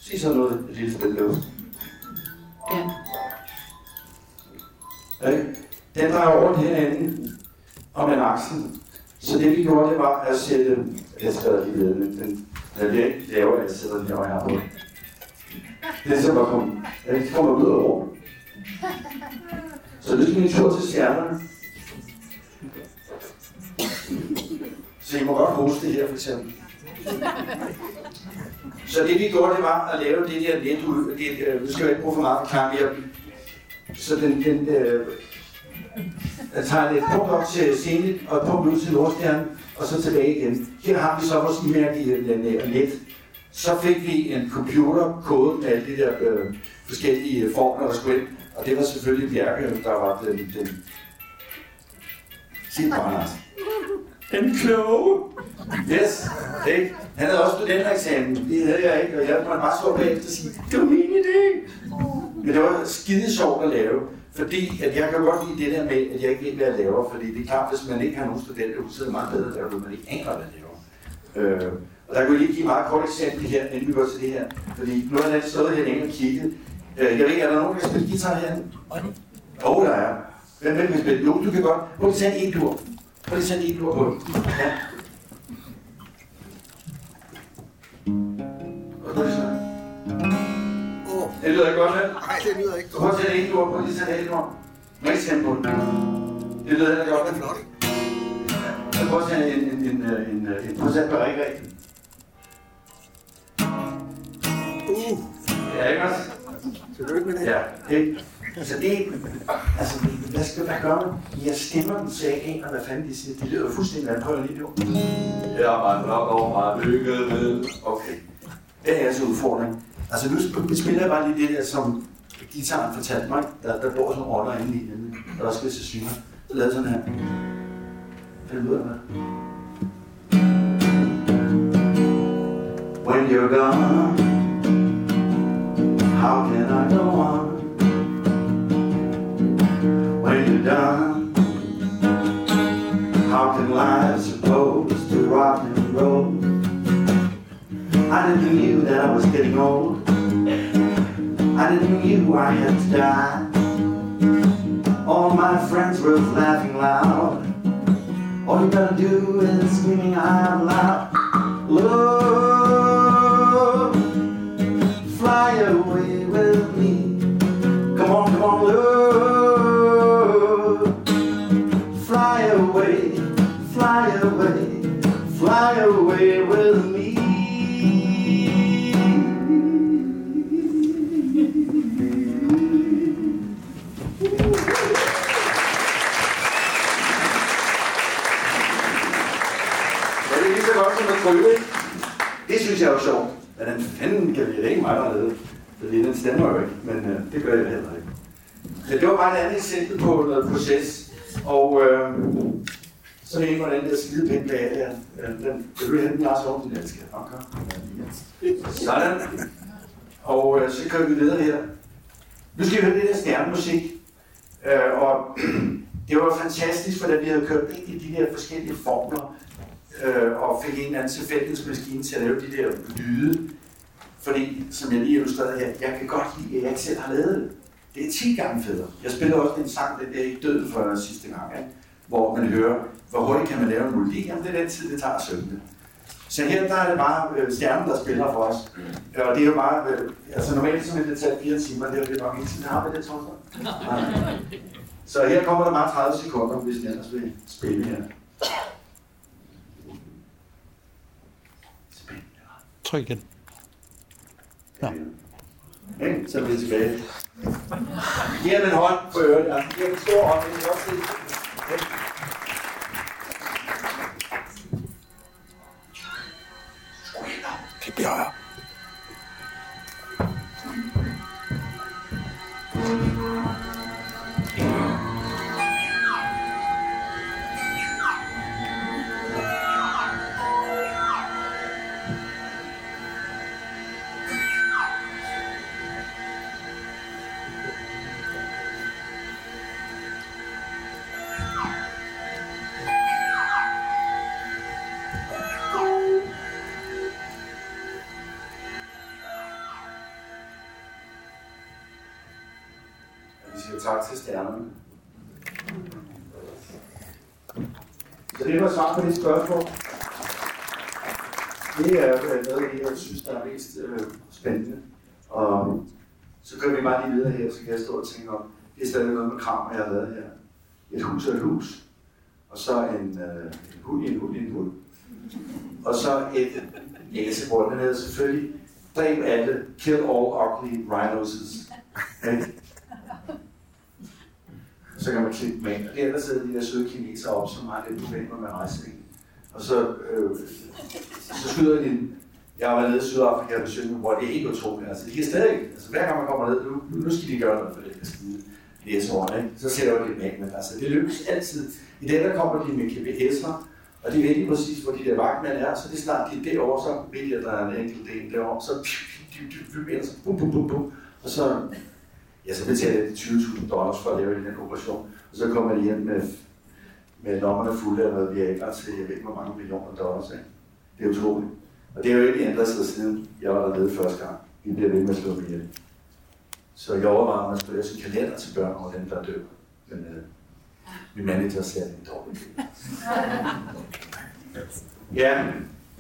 Sig så noget, et lille spilledås. Ja. Okay. Den drejer over herinde om en aksel. Så det vi gjorde, det var at sætte... Jeg skal lige ved, men den, den bliver ikke lavere, jeg sætter den her på. Det er så bare kom. Jeg ikke kommer ud af over. Så nu skal vi tur til stjernerne. Så I må godt huske det her, for eksempel. Så det vi gjorde, det var at lave det der net ud. Det, øh, nu skal jeg ikke bruge for meget klar mere. Så den, den øh, jeg tager et punkt op til Zenit og et punkt ud til Nordstjernen, og så tilbage igen. Her har vi så vores imærkelige net. Så fik vi en computerkode med alle de der øh, forskellige formler, der skulle ind. Og det var selvfølgelig Bjerke, der var den, den Sig bare, Den kloge. Yes, ikke? Han havde også studentereksamen. Det havde jeg ikke, og jeg måtte bare stå bagefter og sige, det var min idé. Men det var skide sjovt at lave. Fordi at jeg kan godt lide det der med, at jeg ikke ved, hvad jeg laver. Fordi det er klart, hvis man ikke har nogen studenter, så er det meget bedre, der man ikke aner, hvad jeg laver. Øh, og der kunne jeg lige give meget kort eksempel her, inden vi går til det her. Fordi nu har jeg stået her længe og kigget. Øh, jeg ved ikke, er der nogen, der kan spille guitar herinde? Åh, oh, der er. Hvem vil kan spille? Jo, du kan godt. Prøv lige at tage en dur. Prøv lige at tage en dur på. Ja. Og så det lyder ikke godt, vel?
Nej, det lyder ikke godt.
Prøv at tage det ord på, lige tage det ord. Med tempo. Det lyder ikke godt,
Det er flot.
Prøv at tage en, en, en, en, en procent på rigtig
Uh,
Ja, ikke også?
tillykke med det.
Ja, det. Så det, altså, hvad skal hvad gør man? Jeg stemmer den, så jeg ikke aner, hvad fanden de siger. Det lyder fuldstændig, prøver lige nu. Ja, man nok over mig lykke med. Okay. Det er altså udfordring. Altså nu spiller jeg bare lige det der, som gitaren fortalte mig. Der, der bor sådan roller inde i den, der også skal se synger. Så lavede sådan her. Find ud af hvad? When you're gone, how can I go on? When you're done, how can life supposed to rock and roll? I didn't knew that I was getting old. I didn't knew I had to die. All my friends were laughing loud. All you gotta do is screaming out loud. Love, synes jeg er jo sjovt. Hvordan fanden kan vi det er ikke mig, der har lavet? Fordi den stemmer jo ikke, men øh, det gør jeg heller ikke. Det var bare et andet eksempel på noget proces. Og øh, så er det en, hvordan det er skide pænt bag der. Øh, den, Den, vil du hente Lars Holm, den elsker. Okay. Sådan. Og øh, så kører vi videre her. Nu skal vi høre det der stjernemusik. Øh, og det var fantastisk, hvordan vi havde kørt ind i de der forskellige formler øh, og fik en eller anden tilfældighedsmaskine til at lave de der lyde. Fordi, som jeg lige illustrerede her, jeg kan godt lide, at jeg ikke selv har lavet det. Det er 10 gange federe. Jeg spiller også en sang, den der ikke død for sidste gang, ikke? hvor man hører, hvor hurtigt kan man lave en melodi. Jamen, det er den tid, det tager at synge det. Så her der er det bare øh, stjernen, der spiller for os. Og det er jo bare, øh, altså normalt så vil det tage fire timer, det er jo nok ikke tid. Har vi det, tror jeg? Så her kommer der bare 30 sekunder, hvis den ellers vil spille her. Spændende?
Tryk igen. Ja.
Okay, så er vi tilbage. Giv ham en hånd for øvrigt. Ja. Giv ham en stor hånd, det var svar på det spørgsmål. Det er øh, noget af det, jeg synes, der er mest øh, spændende. Og så kører vi bare lige videre her, så kan jeg stå og tænke om, det er stadig noget med kram, jeg har lavet her. Et hus og et hus. Og så en, øh, en hund i en hund i en hund. Og så et næsebord. Den hedder selvfølgelig, dræb alle, kill all ugly rhinoses. Okay? Så kan man klippe med ind. Og der, der sidder de der søde kinesere op, som har lidt problemer med rejsning. Og så, øh, så skyder de en. Jeg var nede i Sydafrika og besøgte hvor det er helt utroligt. Altså, de kan stadig, altså hver gang man kommer ned, nu, nu skal de gøre noget for det der skide år, ikke? Så sætter de lidt med, men altså, det lykkes altid. I den der kommer de med GPS'er, og de ved lige præcis, hvor de der vagtmænd er, så det er snart de er derovre, så ved de, at der er en enkelt del derovre, så så bum, bum, bum, bum, og så Ja, så betaler de 20.000 dollars for at lave den operation. Og så kommer de hjem med, med lommerne fulde af noget Viagra til, jeg ved ikke, hvor mange millioner dollars. Ikke? Det er utroligt. Og det er jo ikke ændret sig siden jeg var dernede første gang. Vi bliver ved med at slå dem ihjel. Så jeg overvejer, at man skulle lave sin kalender til børn over dem, der dør. Men øh, min manager siger, at det er dårligt. Ja,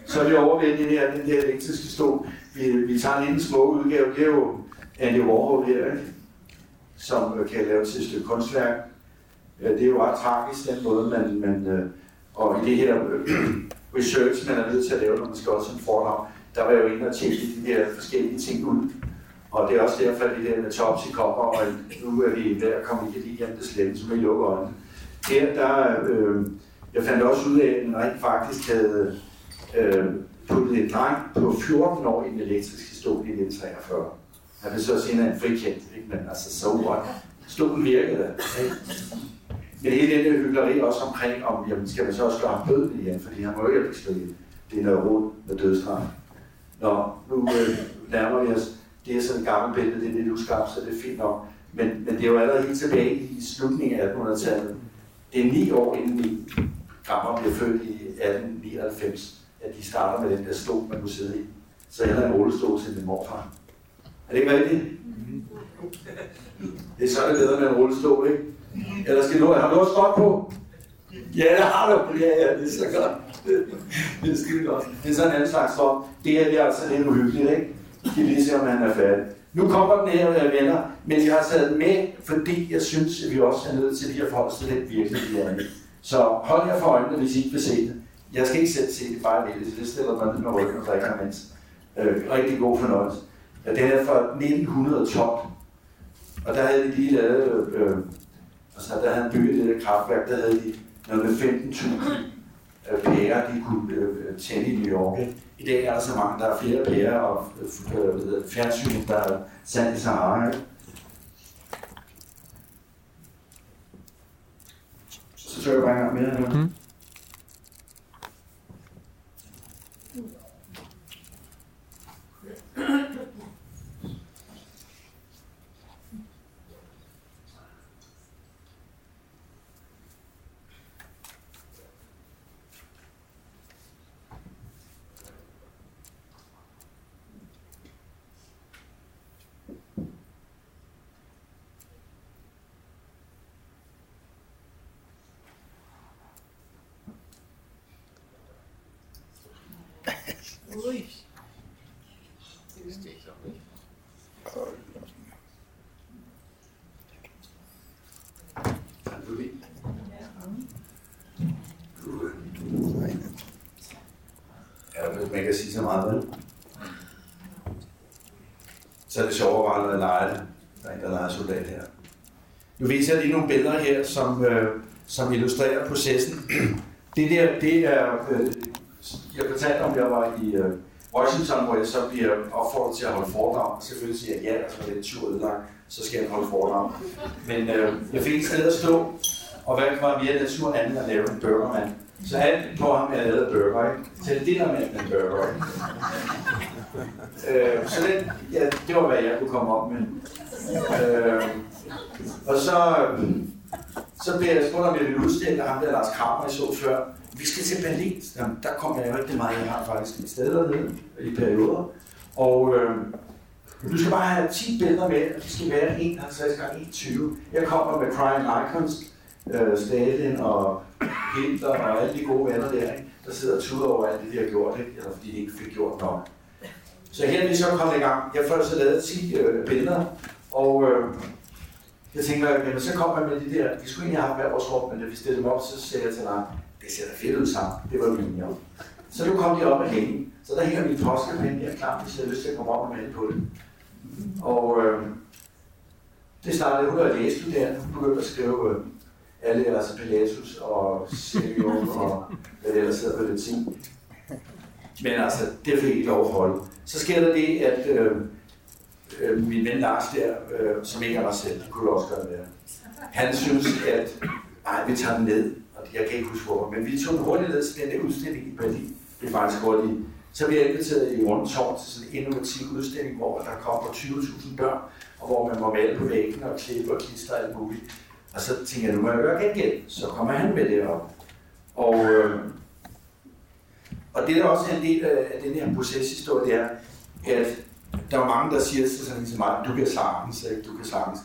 så er vi over ved den her, den der elektriske stol. Vi, vi tager en lille små udgave. Det er jo Andy Warhol her, ikke? Som øh, kan lave til et stykke kunstværk. Det er jo ret tragisk, den måde, man, man øh, og i det her øh, research, man er nødt til at lave, når man skal også en foredrag, der var jeg jo inde og tjekke de her forskellige ting ud. Og det er også derfor, at det der med Topsy kommer, og nu er vi ved at komme i hjem til slemme, som I lukker øjnene. Her, der, øh, jeg fandt også ud af, at den rent faktisk havde øh, puttet en dreng på 14 år i den elektriske stol i 1943. Han vil så senere en frikendt, ikke? men altså så what? Stolen virkede. Ikke? Men hele det der hyggeleri også omkring, om jamen, skal man så også gøre ham døden igen, fordi han må jo ikke blive slået. Det er noget råd med dødstraf. Nå, nu øh, nærmer vi os. Det er sådan et gammelt billede, det er lidt uskabt, så det er fint nok. Men, men det er jo allerede helt tilbage i slutningen af 1800-tallet. Det er ni år inden vi Grammer bliver født i 1899, at de starter med den der stol, man kunne sidde i. så jeg havde en rullestol til min morfar. Er det ikke rigtigt? Det er så det bedre med en rullestol, ikke? Eller skal du, har du også godt på? Ja, det har du. Ja, ja, det er så godt. Det er skide godt. Det er sådan en anden slags form. Det er, det er altså lidt uhyggeligt, ikke? Skal lige se, om han er færdig. Nu kommer den her, jeg venner, men jeg har taget med, fordi jeg synes, at vi også er nødt til lige at forholde sig lidt virkelig i Så hold jer for øjnene, hvis I ikke vil se det. Jeg skal ikke selv se det, bare lidt. Det stiller mig ned med ryggen og drikker mens. Øh, rigtig god fornøjelse. Ja, den er fra 1912. Og der havde de lige lavet, øh, altså der havde han bygget det der kraftværk, der havde de noget med 15.000 øh, pærer, de kunne øh, tænde i New York. I dag er der så mange, der er flere pærer og øh, fjernsyn, der er sandt i Sahara. Ikke? Så tør jeg bare en gang mere. nu. Mm. man kan sige så meget, vel? Så er det sjovere at lege det. Der er en, der leger soldat her. Nu viser jeg lige nogle billeder her, som, øh, som illustrerer processen. Det der, det er, øh, jeg fortalte om, jeg var i øh, Washington, hvor jeg så bliver opfordret til at holde foredrag. Selvfølgelig siger jeg ja, altså, og så er det tur ødelagt, så skal jeg holde foredrag. Men øh, jeg fik et sted at stå, og hvad var mere natur andet at lave en burgermand. Så alt på ham er lavet burger, ikke? Til det der med en burger, ikke? øh, så det, ja, det var, hvad jeg kunne komme op med. Øh, og så, så blev jeg spurgt, om jeg ville udstille ham der Lars Kramer, jeg så før. Vi skal til Berlin. Jamen, der kom jeg rigtig meget. Jeg har faktisk et sted dernede i perioder. Og øh, du skal bare have 10 billeder med, og de skal være 51 x 21. Jeg kommer med Crying Icons, øh, Stalin og Hitler og alle de gode venner der, ikke? der sidder og tuder over alt det, de har gjort, ikke? eller fordi de ikke fik gjort nok. Så her er vi så kommet i gang. Jeg får så lavet 10 øh, billeder, og øh, jeg tænker, jamen, så kommer jeg med de der, vi skulle egentlig have hver vores rum, men da vi stillede dem op, så sagde jeg til dig, det ser da fedt ud sammen. Det var min, job. Så nu kom de op og hænge. Så der hænger min påskepen her klar, hvis jeg har lyst til at komme op og male på det. Og øh, det startede, hun var lægestuderende, hun begyndte at skrive øh, alle altså Pilatus og Sirius og hvad det ellers hedder på det ting. Men altså, det fik ikke lov at holde. Så sker der det, at øh, øh, min ven Lars der, øh, som ikke er mig selv, det kunne også gøre være, han synes, at ej, vi tager den ned, og jeg kan ikke huske hvor, men vi tog den hurtigt ned til den der udstilling i Berlin. Det er faktisk hurtigt. Så vi inviteret i Rundtårn til sådan en innovativ udstilling, hvor der kommer 20.000 børn, og hvor man må male på væggen og klippe og klister og alt muligt. Og så tænker jeg, nu må jeg gøre gengæld. Så kommer han med det op. Og, øh, og det der også er en del af, den her proceshistorie, det er, at der er mange, der siger til sådan til mig, du kan sagtens, du kan sagtens.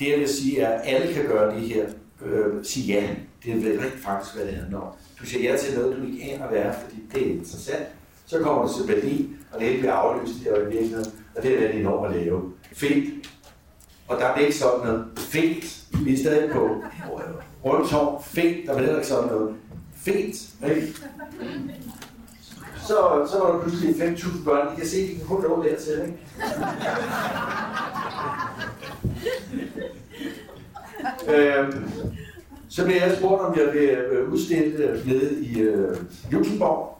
Det jeg vil sige er, at alle kan gøre det her. Øh, sige ja. Det er vel rigtig faktisk, hvad det handler om. Du siger ja til noget, du ikke aner, hvad er, fordi det er interessant. Så kommer du til Berlin, og det hele bliver aflyst i virkeligheden, og det er det enormt at lave. Fedt. Og der bliver ikke sådan noget fedt vi er stadig på Rundtårn. fint, der var heller ikke sådan noget. Fint, ikke? Så, så var der pludselig 5.000 børn. I kan se, de kan kun nå dertil, ikke? øhm, så blev jeg spurgt, om jeg vil øh, udstille øh, nede i øh, Luxembourg.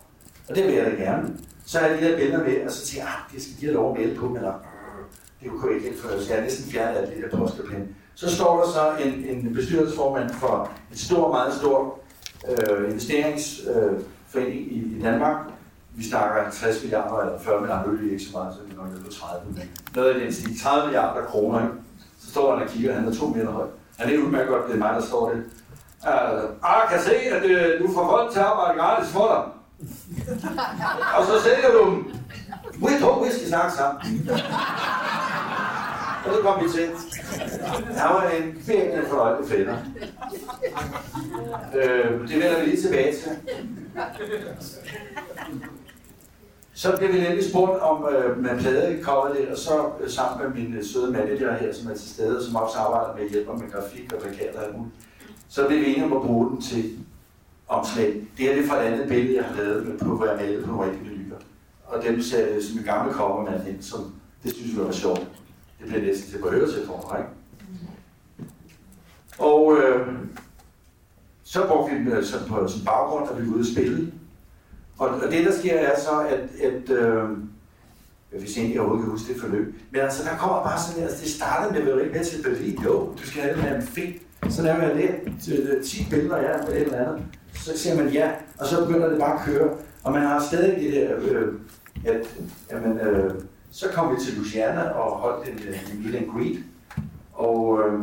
Og det vil jeg da gerne. Så er jeg de der billeder med, og så tænker jeg, ah, det skal de have lov at melde på, men der, det kunne jeg ikke for jeg er næsten fjernet af det der påskepen. Så står der så en, en bestyrelsesformand for et stort, meget stort øh, investeringsforening øh, i, i Danmark. Vi snakker 50 milliarder eller 40 milliarder, nu er ikke så meget, så det er nok nede på 30, men noget af den stil, 30 milliarder kroner. Ikke? Så står han og kigger, han er to meter høj. Han er udmærket godt, det er mig, der står det. Uh, ah, kan se, at uh, du får folk til at arbejde gratis for dig. og så sælger du dem. Vi to, vi skal snakke sammen. Og så kom vi til. Han var en virkelig fornøjelig fætter. Øh, det vender vi lige tilbage til. Så blev vi nemlig spurgt om øh, man i coveret, og så øh, sammen med min øh, søde manager her, som er til stede, som også arbejder med hjælp med grafik og plakater og alt muligt, så blev vi enige om at bruge den til omslag. Det her det er fra et andet billede, jeg har lavet, med, på, hvor jeg malede på nogle rigtige lykker. Og dem ser øh, som en gammel covermand ind, som det synes vi var sjovt. Det bliver næsten til på øretelefoner, ikke? Og øh, så brugte vi dem øh, som, på, som baggrund, da vi var ude at spille. Og, og det, der sker, er så, at, at øh, hvis egentlig overhovedet kan huske det forløb. Men altså, der kommer bare sådan, altså, det startede med, at vi med til Berlin. Jo, du skal have en fint. Så laver jeg det, øh, til 10 billeder af ja, et eller andet. Så siger man ja, og så begynder det bare at køre. Og man har stadig det der, øh, at jamen, øh, så kom vi til Luciana og holdt en, øh, en meet and greet. Og øh,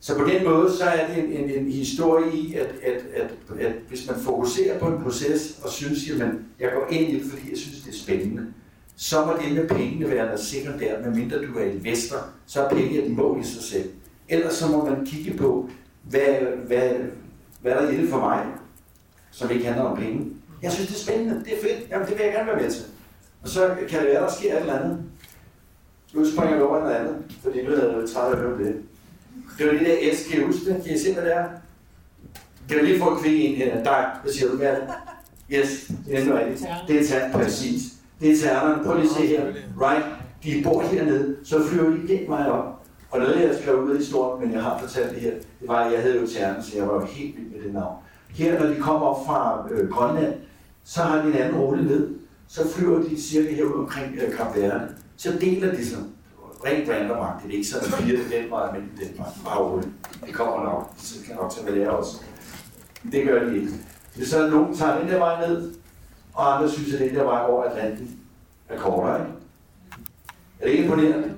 så på den måde, så er det en, en, en historie i, at, at, at, at hvis man fokuserer på en proces og synes, at jeg går ind i det, fordi jeg synes, det er spændende, så må det med pengene være noget sekundært, medmindre du er investor, så er penge et mål i sig selv. Ellers så må man kigge på, hvad, hvad, hvad der er i det for mig, som ikke handler om penge. Jeg synes, det er spændende, det er fedt, jamen det vil jeg gerne være med til. Så kan det være, der sker et eller andet. Nu springer vi over noget andet, fordi nu havde jeg træt af at høre det. Det var det der S, kan I huske det? Kan I se, hvad det er? Kan du lige få en kvik ind her? Dig, hvad siger du med Yes, det er noget rigtigt. Det er tern, præcis. Det er ternerne. Prøv lige at se her. Right? De bor hernede, så flyver de den vej op. Og noget, jeg skrev ud i historien, men jeg har fortalt det her, det var, at jeg havde jo ternen, så jeg var jo helt vild med det navn. Her, når de kommer op fra øh, Grønland, så har de en anden rute ned. Så flyver de cirka herude omkring øh, Kap Verde. Så deler de sig rent randomagt. Det er ikke sådan, at fire den vej, men den vej. Bare roligt. Det kommer nok. Så kan nok tage med det også. Det gør de ikke. Det er nogen tager den der vej ned, og andre synes, at den der vej over Atlanten er kortere. Ikke? Er det ikke imponerende?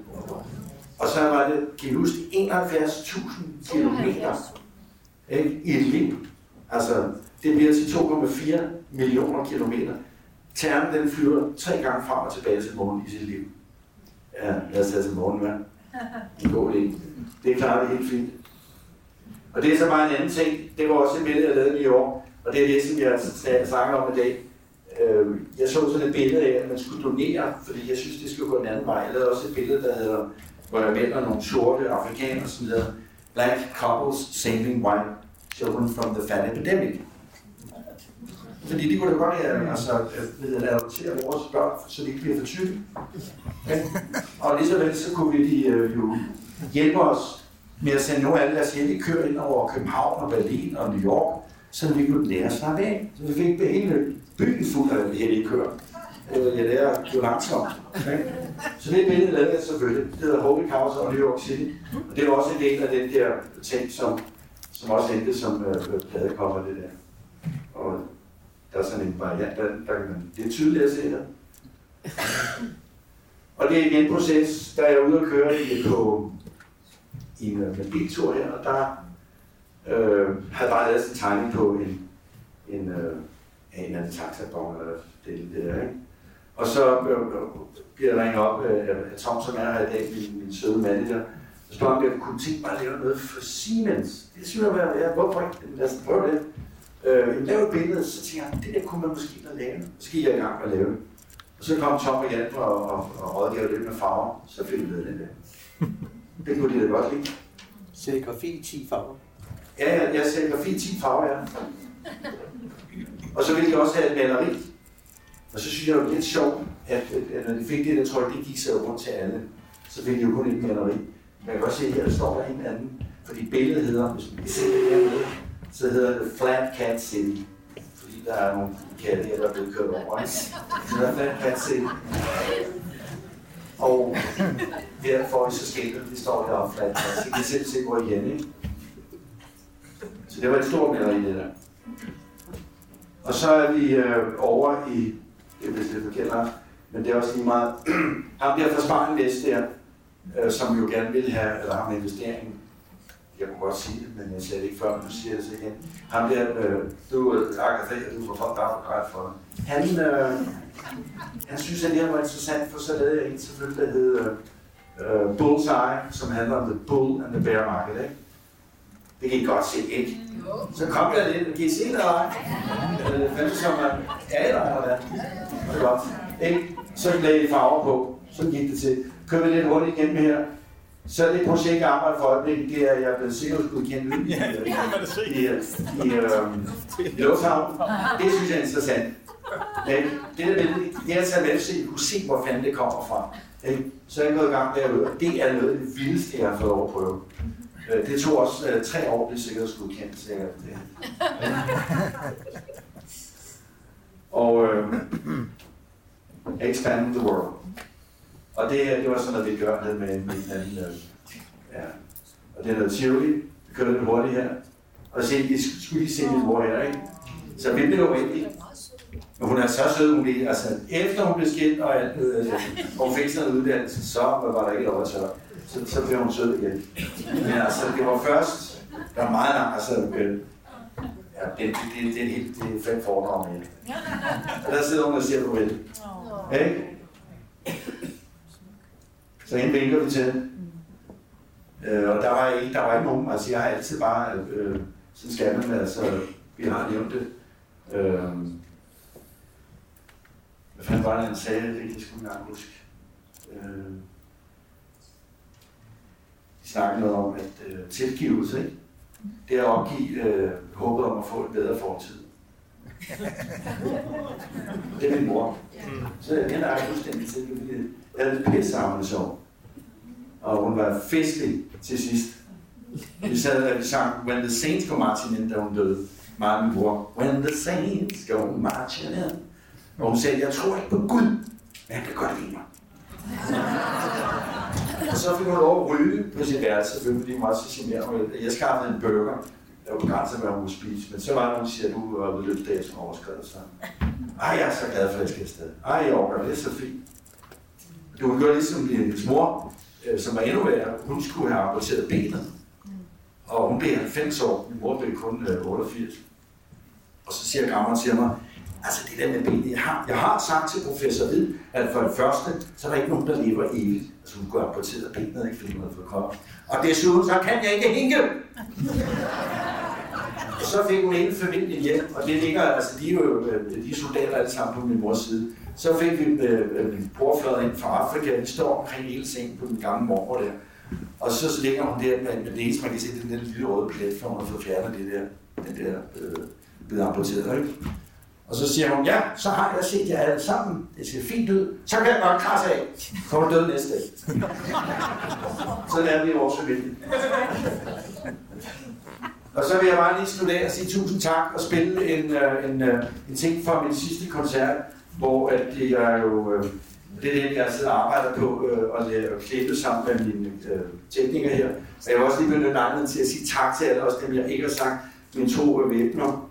Og så var det, kan I huske, 71.000 kilometer ikke? i et liv. Altså, det bliver til 2,4 millioner kilometer. Ternen den flyver tre gange frem og tilbage til morgen i sit liv. Ja, lad os tage til månen, hvad? God idé. Det klarer det helt fint. Og det er så bare en anden ting. Det var også et billede, jeg lavede i år. Og det er det, som jeg altså snakker om i dag. Øhm, jeg så sådan et billede af, at man skulle donere, fordi jeg synes, det skulle gå en anden vej. Jeg lavede også et billede, der hedder, hvor jeg melder nogle sorte afrikanere, som hedder Black Couples Saving White Children from the Fat Epidemic. Fordi det kunne da godt være, altså, at, at adoptere vores børn, så de ikke bliver for tykke. Okay? Og lige så vel, så kunne vi de, øh, jo hjælpe os med at sende nogle af deres hellige køer ind over København og Berlin og New York, så vi kunne lære at snakke af. Så vi fik hele byen fuld af hellige køer. Øh, jeg lærer jo langsomt. Okay? Så det billede lavede jeg selvfølgelig. Det hedder Holy Cows og New York City. Og det er også en del af den der ting, som, som også endte som øh, pladekopper, det der. Og der er sådan en variant, der, der kan man, det er tydeligt at se der. Og det er igen en proces, der er jeg ude at køre i, på i en øh, en biltur her, og der øh, havde bare lavet sin tegning på en, en, øh, en eller anden taxabon, eller det, det der, ikke? Og så øh, øh bliver jeg ringet op af øh, Tom, som er her i dag, min, min søde manager, og spørger, om jeg kunne tænke mig at lave noget for Siemens. Det synes jeg var, hvorfor ikke? Lad os prøve det. Øh, jeg lavede et billede, så tænkte jeg, det der kunne man måske da lave. Så gik jeg i gang at lave det. Og så kom Tom og hjalp og, og, og rådgav lidt med farver, så fik vi den der. Det kunne de da godt lide.
Serigrafi 10 farver.
Ja, jeg, jeg serigrafi 10 farver, ja. Og så ville de også have et maleri. Og så synes jeg, det var lidt sjovt, at, at, at når de fik det der tryk, det gik så rundt til alle. Så fik de jo kun et maleri. Men jeg kan også se, at her der står der en anden. Fordi billedet hedder, hvis man kan se det hernede, så hedder det Flat Cat City. Fordi der er nogle katte her, der er blevet kørt over. Ikke? Så det er Flat Cat City. Og derfor så skiltet, det står deroppe Flat Cat. Så I kan selv se, hvor I er ikke? Så det var et stort maleri, det der. Og så er vi øh, over i, det er vist lidt forkert her, men det er også lige meget, ham der fra Spanien Vest der, øh, som jo gerne vil have, eller har en investering jeg kunne godt sige det, men jeg sagde det ikke før, men nu siger jeg det så igen. Ham der, øh, du er Agatha, du får folk der for det. Han, øh, han synes, at det her var interessant, for så lavede jeg en selvfølgelig, der hed øh, øh, Bullseye, som handler om the bull and the bear market. Ikke? Det kan I godt se, ikke? Så kom jeg lidt, kan I se det, eller ej? Øh, Fandt som man er eller hvad? Det er godt. Ikke? Så lagde I farver på, så gik det til. Kører vi lidt hurtigt igennem her. Så det projekt, jeg arbejder for øjeblikket, det er, at jeg er blevet sikkerhedsgodkendt ud i, i, i, i, øh, i Lufthavn. Det synes jeg er interessant. Men det der med, det er at tage med, så I kunne se, hvor fanden det kommer fra. Så er jeg gået i gang derude, og det er noget af det vildeste, jeg har fået over at prøve. Øh, det tog også uh, tre år, det sikkerhedsgodkendt. Så jeg, det. og uh, expand the world. Og det, det var sådan noget, vi gør med, med en anden. Uh, ja. Og det er noget Tivoli. Vi kører lidt hurtigt her. Og se, I skulle lige se lidt hurtigt her, ikke? Så vi blev uendelige. Men hun er så sød, hun blev, altså efter hun blev skilt og alt, øh, og hun fik sådan en uddannelse, så var der ikke lov at tørre. Så, så blev hun sød igen. Men altså, det var først, der var meget langt, altså, øh, ja, det, det, det, det, er helt, det er fem fordrag med. Og der sidder hun og siger farvel. Ikke? Så hende vinker vi til. Øh, og der var, ikke, der var ikke nogen, altså jeg har altid bare, øh, sådan skal man, altså, vi har nævnt det. Øh, hvad fanden var det, han sagde? Det kan jeg sgu ikke engang huske. Øh, de snakkede noget om, at øh, tilgivelse, ikke? det er at opgive øh, håbet om at få en bedre fortid det er min mor. Så den er jeg fuldstændig til. Jeg havde pissehammerende sjov. Og hun var festlig til sidst. Vi sad og vi sang When the Saints Go Marching In, da hun døde. Meget min bror. When the Saints Go Marching In. Og hun sagde, jeg tror ikke på Gud, men han kan godt lide mig. og så fik hun lov at ryge på sit værelse, selvfølgelig, fordi hun var så generet. Jeg skaffede en burger. Jeg var begrænset, hvad hun kunne spise. Men så var der, hun siger, at du var ved løbsdagen som overskrevet. sig. Ej, jeg er så glad for, at jeg skal afsted. Ej, jeg overgår, det er så fint. Du gjorde ligesom hendes mor, øh, som var endnu værre. Hun skulle have amputeret benet. Og hun blev 90 år. Min mor blev kun øh, 88. Og så siger gammeren til mig, Altså det der med benet, jeg har, jeg har sagt til professor Hvid, at for det første, så er der ikke nogen, der lever evigt. Altså hun går amputeret benet, ikke, fordi hun havde fået. Og desuden, så kan jeg ikke hænge. Og så fik hun hele familien hjem, og det ligger, altså de er jo øh, de er soldater alle sammen på min mors side. Så fik vi øh, øh min brorflader ind fra Afrika, vi står omkring hele sengen på den gamle mormor der. Og så, så ligger hun der med, med det eneste, man kan se, den der lille røde plet, for hun har fået fjernet det der, den der øh, blevet amputeret, ikke? Og så siger hun, ja, så har jeg set jer alle sammen. Det ser fint ud. Så kan jeg godt krasse af. Så er død næste dag. så er vi vores familie. Og så vil jeg bare lige slutte af og sige tusind tak og spille en, øh, en, øh, en ting fra min sidste koncert, hvor at det er jo øh, det er det, jeg sidder og arbejder på og, og klippe sammen med mine uh, teknikere her. Og jeg vil også lige benytte lejligheden til at sige tak til alle, også dem jeg ikke har sagt, mine to væbner,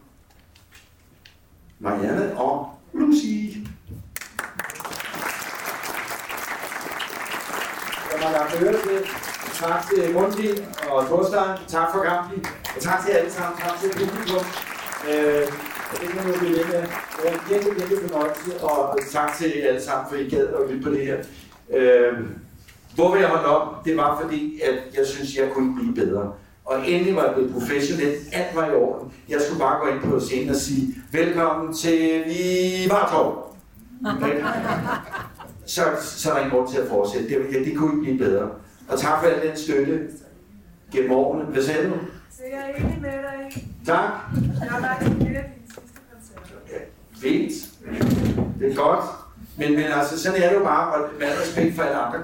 Marianne og Lucy.
Jeg har lagt øre til. Tak til Mundi og Thorstein. Tak for kampen. Og tak til alle sammen. Tak til publikum. Øh, det kan man blive ved med. Det er en virkelig, virkelig fornøjelse. Og tak til alle sammen, for I gad at lytte på det her. Øh, hvorfor jeg holdt op, det var fordi, at jeg synes, jeg kunne blive bedre. Og endelig var jeg blevet professionel. Alt var i orden. Jeg skulle bare gå ind på scenen og sige, velkommen til Vivartov. Okay? Så, så er der ingen grund til at fortsætte. Det, ja, det kunne ikke blive bedre. Og tak for al den støtte gennem årene. Hvad sagde du?
Så jeg er enig med dig.
Tak.
Jeg sidste koncert.
Ja, fint. Det er godt. Men, men altså, sådan er det jo bare, og med respekt for alle andre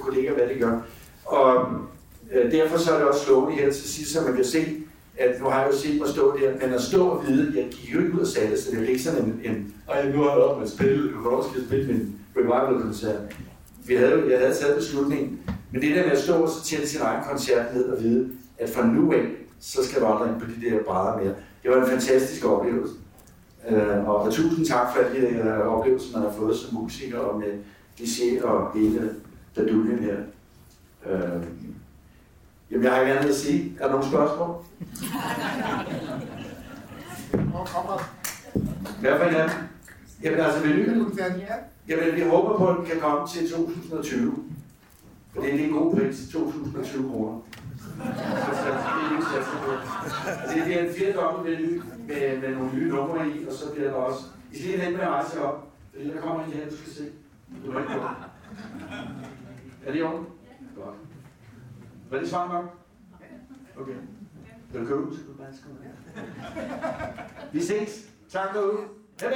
kolleger, hvad de gør. Og Øh, derfor så er det også slående her til sidst, så man kan se, at nu har jeg jo set mig stå der, men at stå og vide, jeg gik jo ikke ud og sagde det, så det er ikke sådan en, en og nu har jeg op med at spille, hvornår skal jeg spille min revival-koncert? Vi havde, jeg havde taget beslutningen, men det der med at stå og så tælle sin egen koncert ned og vide, at fra nu af, så skal ind på de der brædder mere. Det var en fantastisk oplevelse. Uh, og tusind tak for alle de der oplevelser, man har fået som musiker, og med DJ og hele daduljen her. Uh,
Jamen, jeg har ikke andet at sige. Er der nogle spørgsmål? Hvad for en af dem? Jamen altså, menuen, jamen, vi håber på, at den kan komme til 2020. For det er en god pris, 2020 kroner. Så skal det bliver en fire dobbelt menu med, med nogle nye numre i, og så bliver der også... I skal lige vente med at rejse op, fordi der kommer en her, du skal se. Du er ikke på. Er det i orden? Godt. Var det svar nok? Okay. Vil du købe. Vi ses. Tak derude. Hej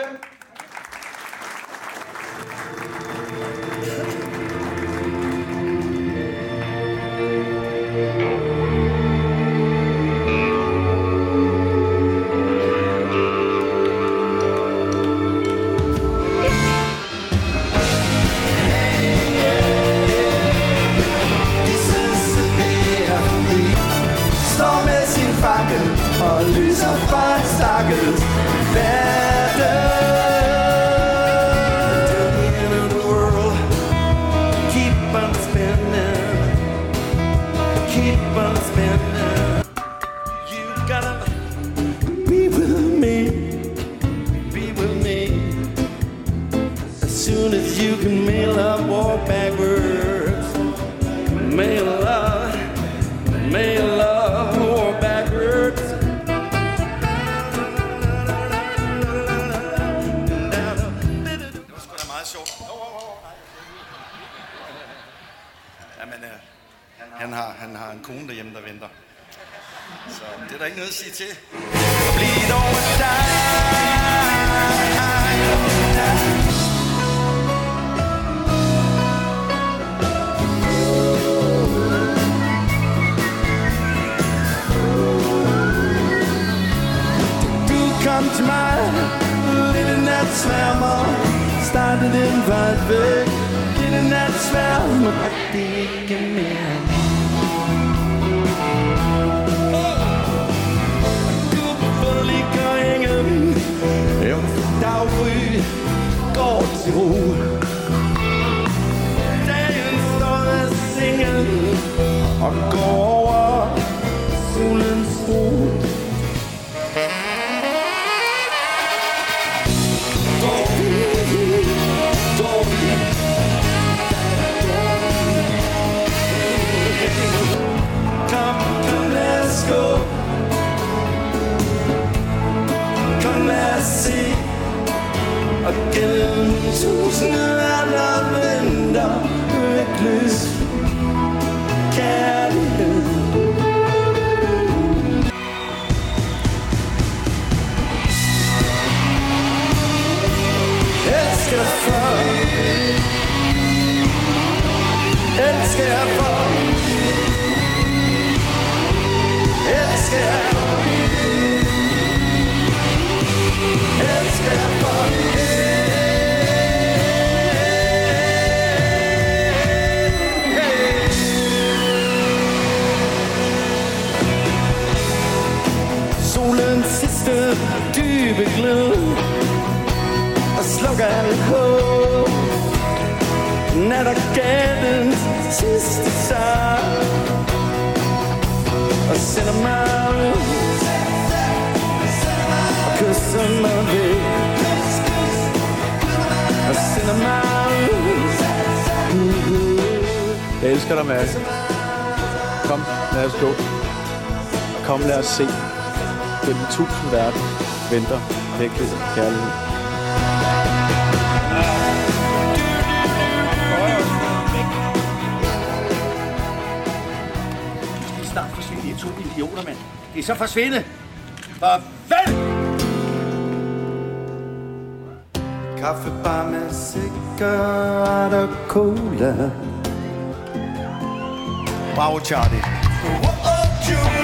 Og gennem tusinder andre Nattergalens sidste sang Og sender mig ud Og kysser mig væk Og sender mig ud
Jeg elsker dig, Mads. Kom, lad os gå. Kom, lad os se. Den tusind verden venter vægtløs kærlighed.
To idioter, mand. De er så forsvinde. Farvel!
Kaffebar med cigaret og cola
Bravo, Charlie.
Lad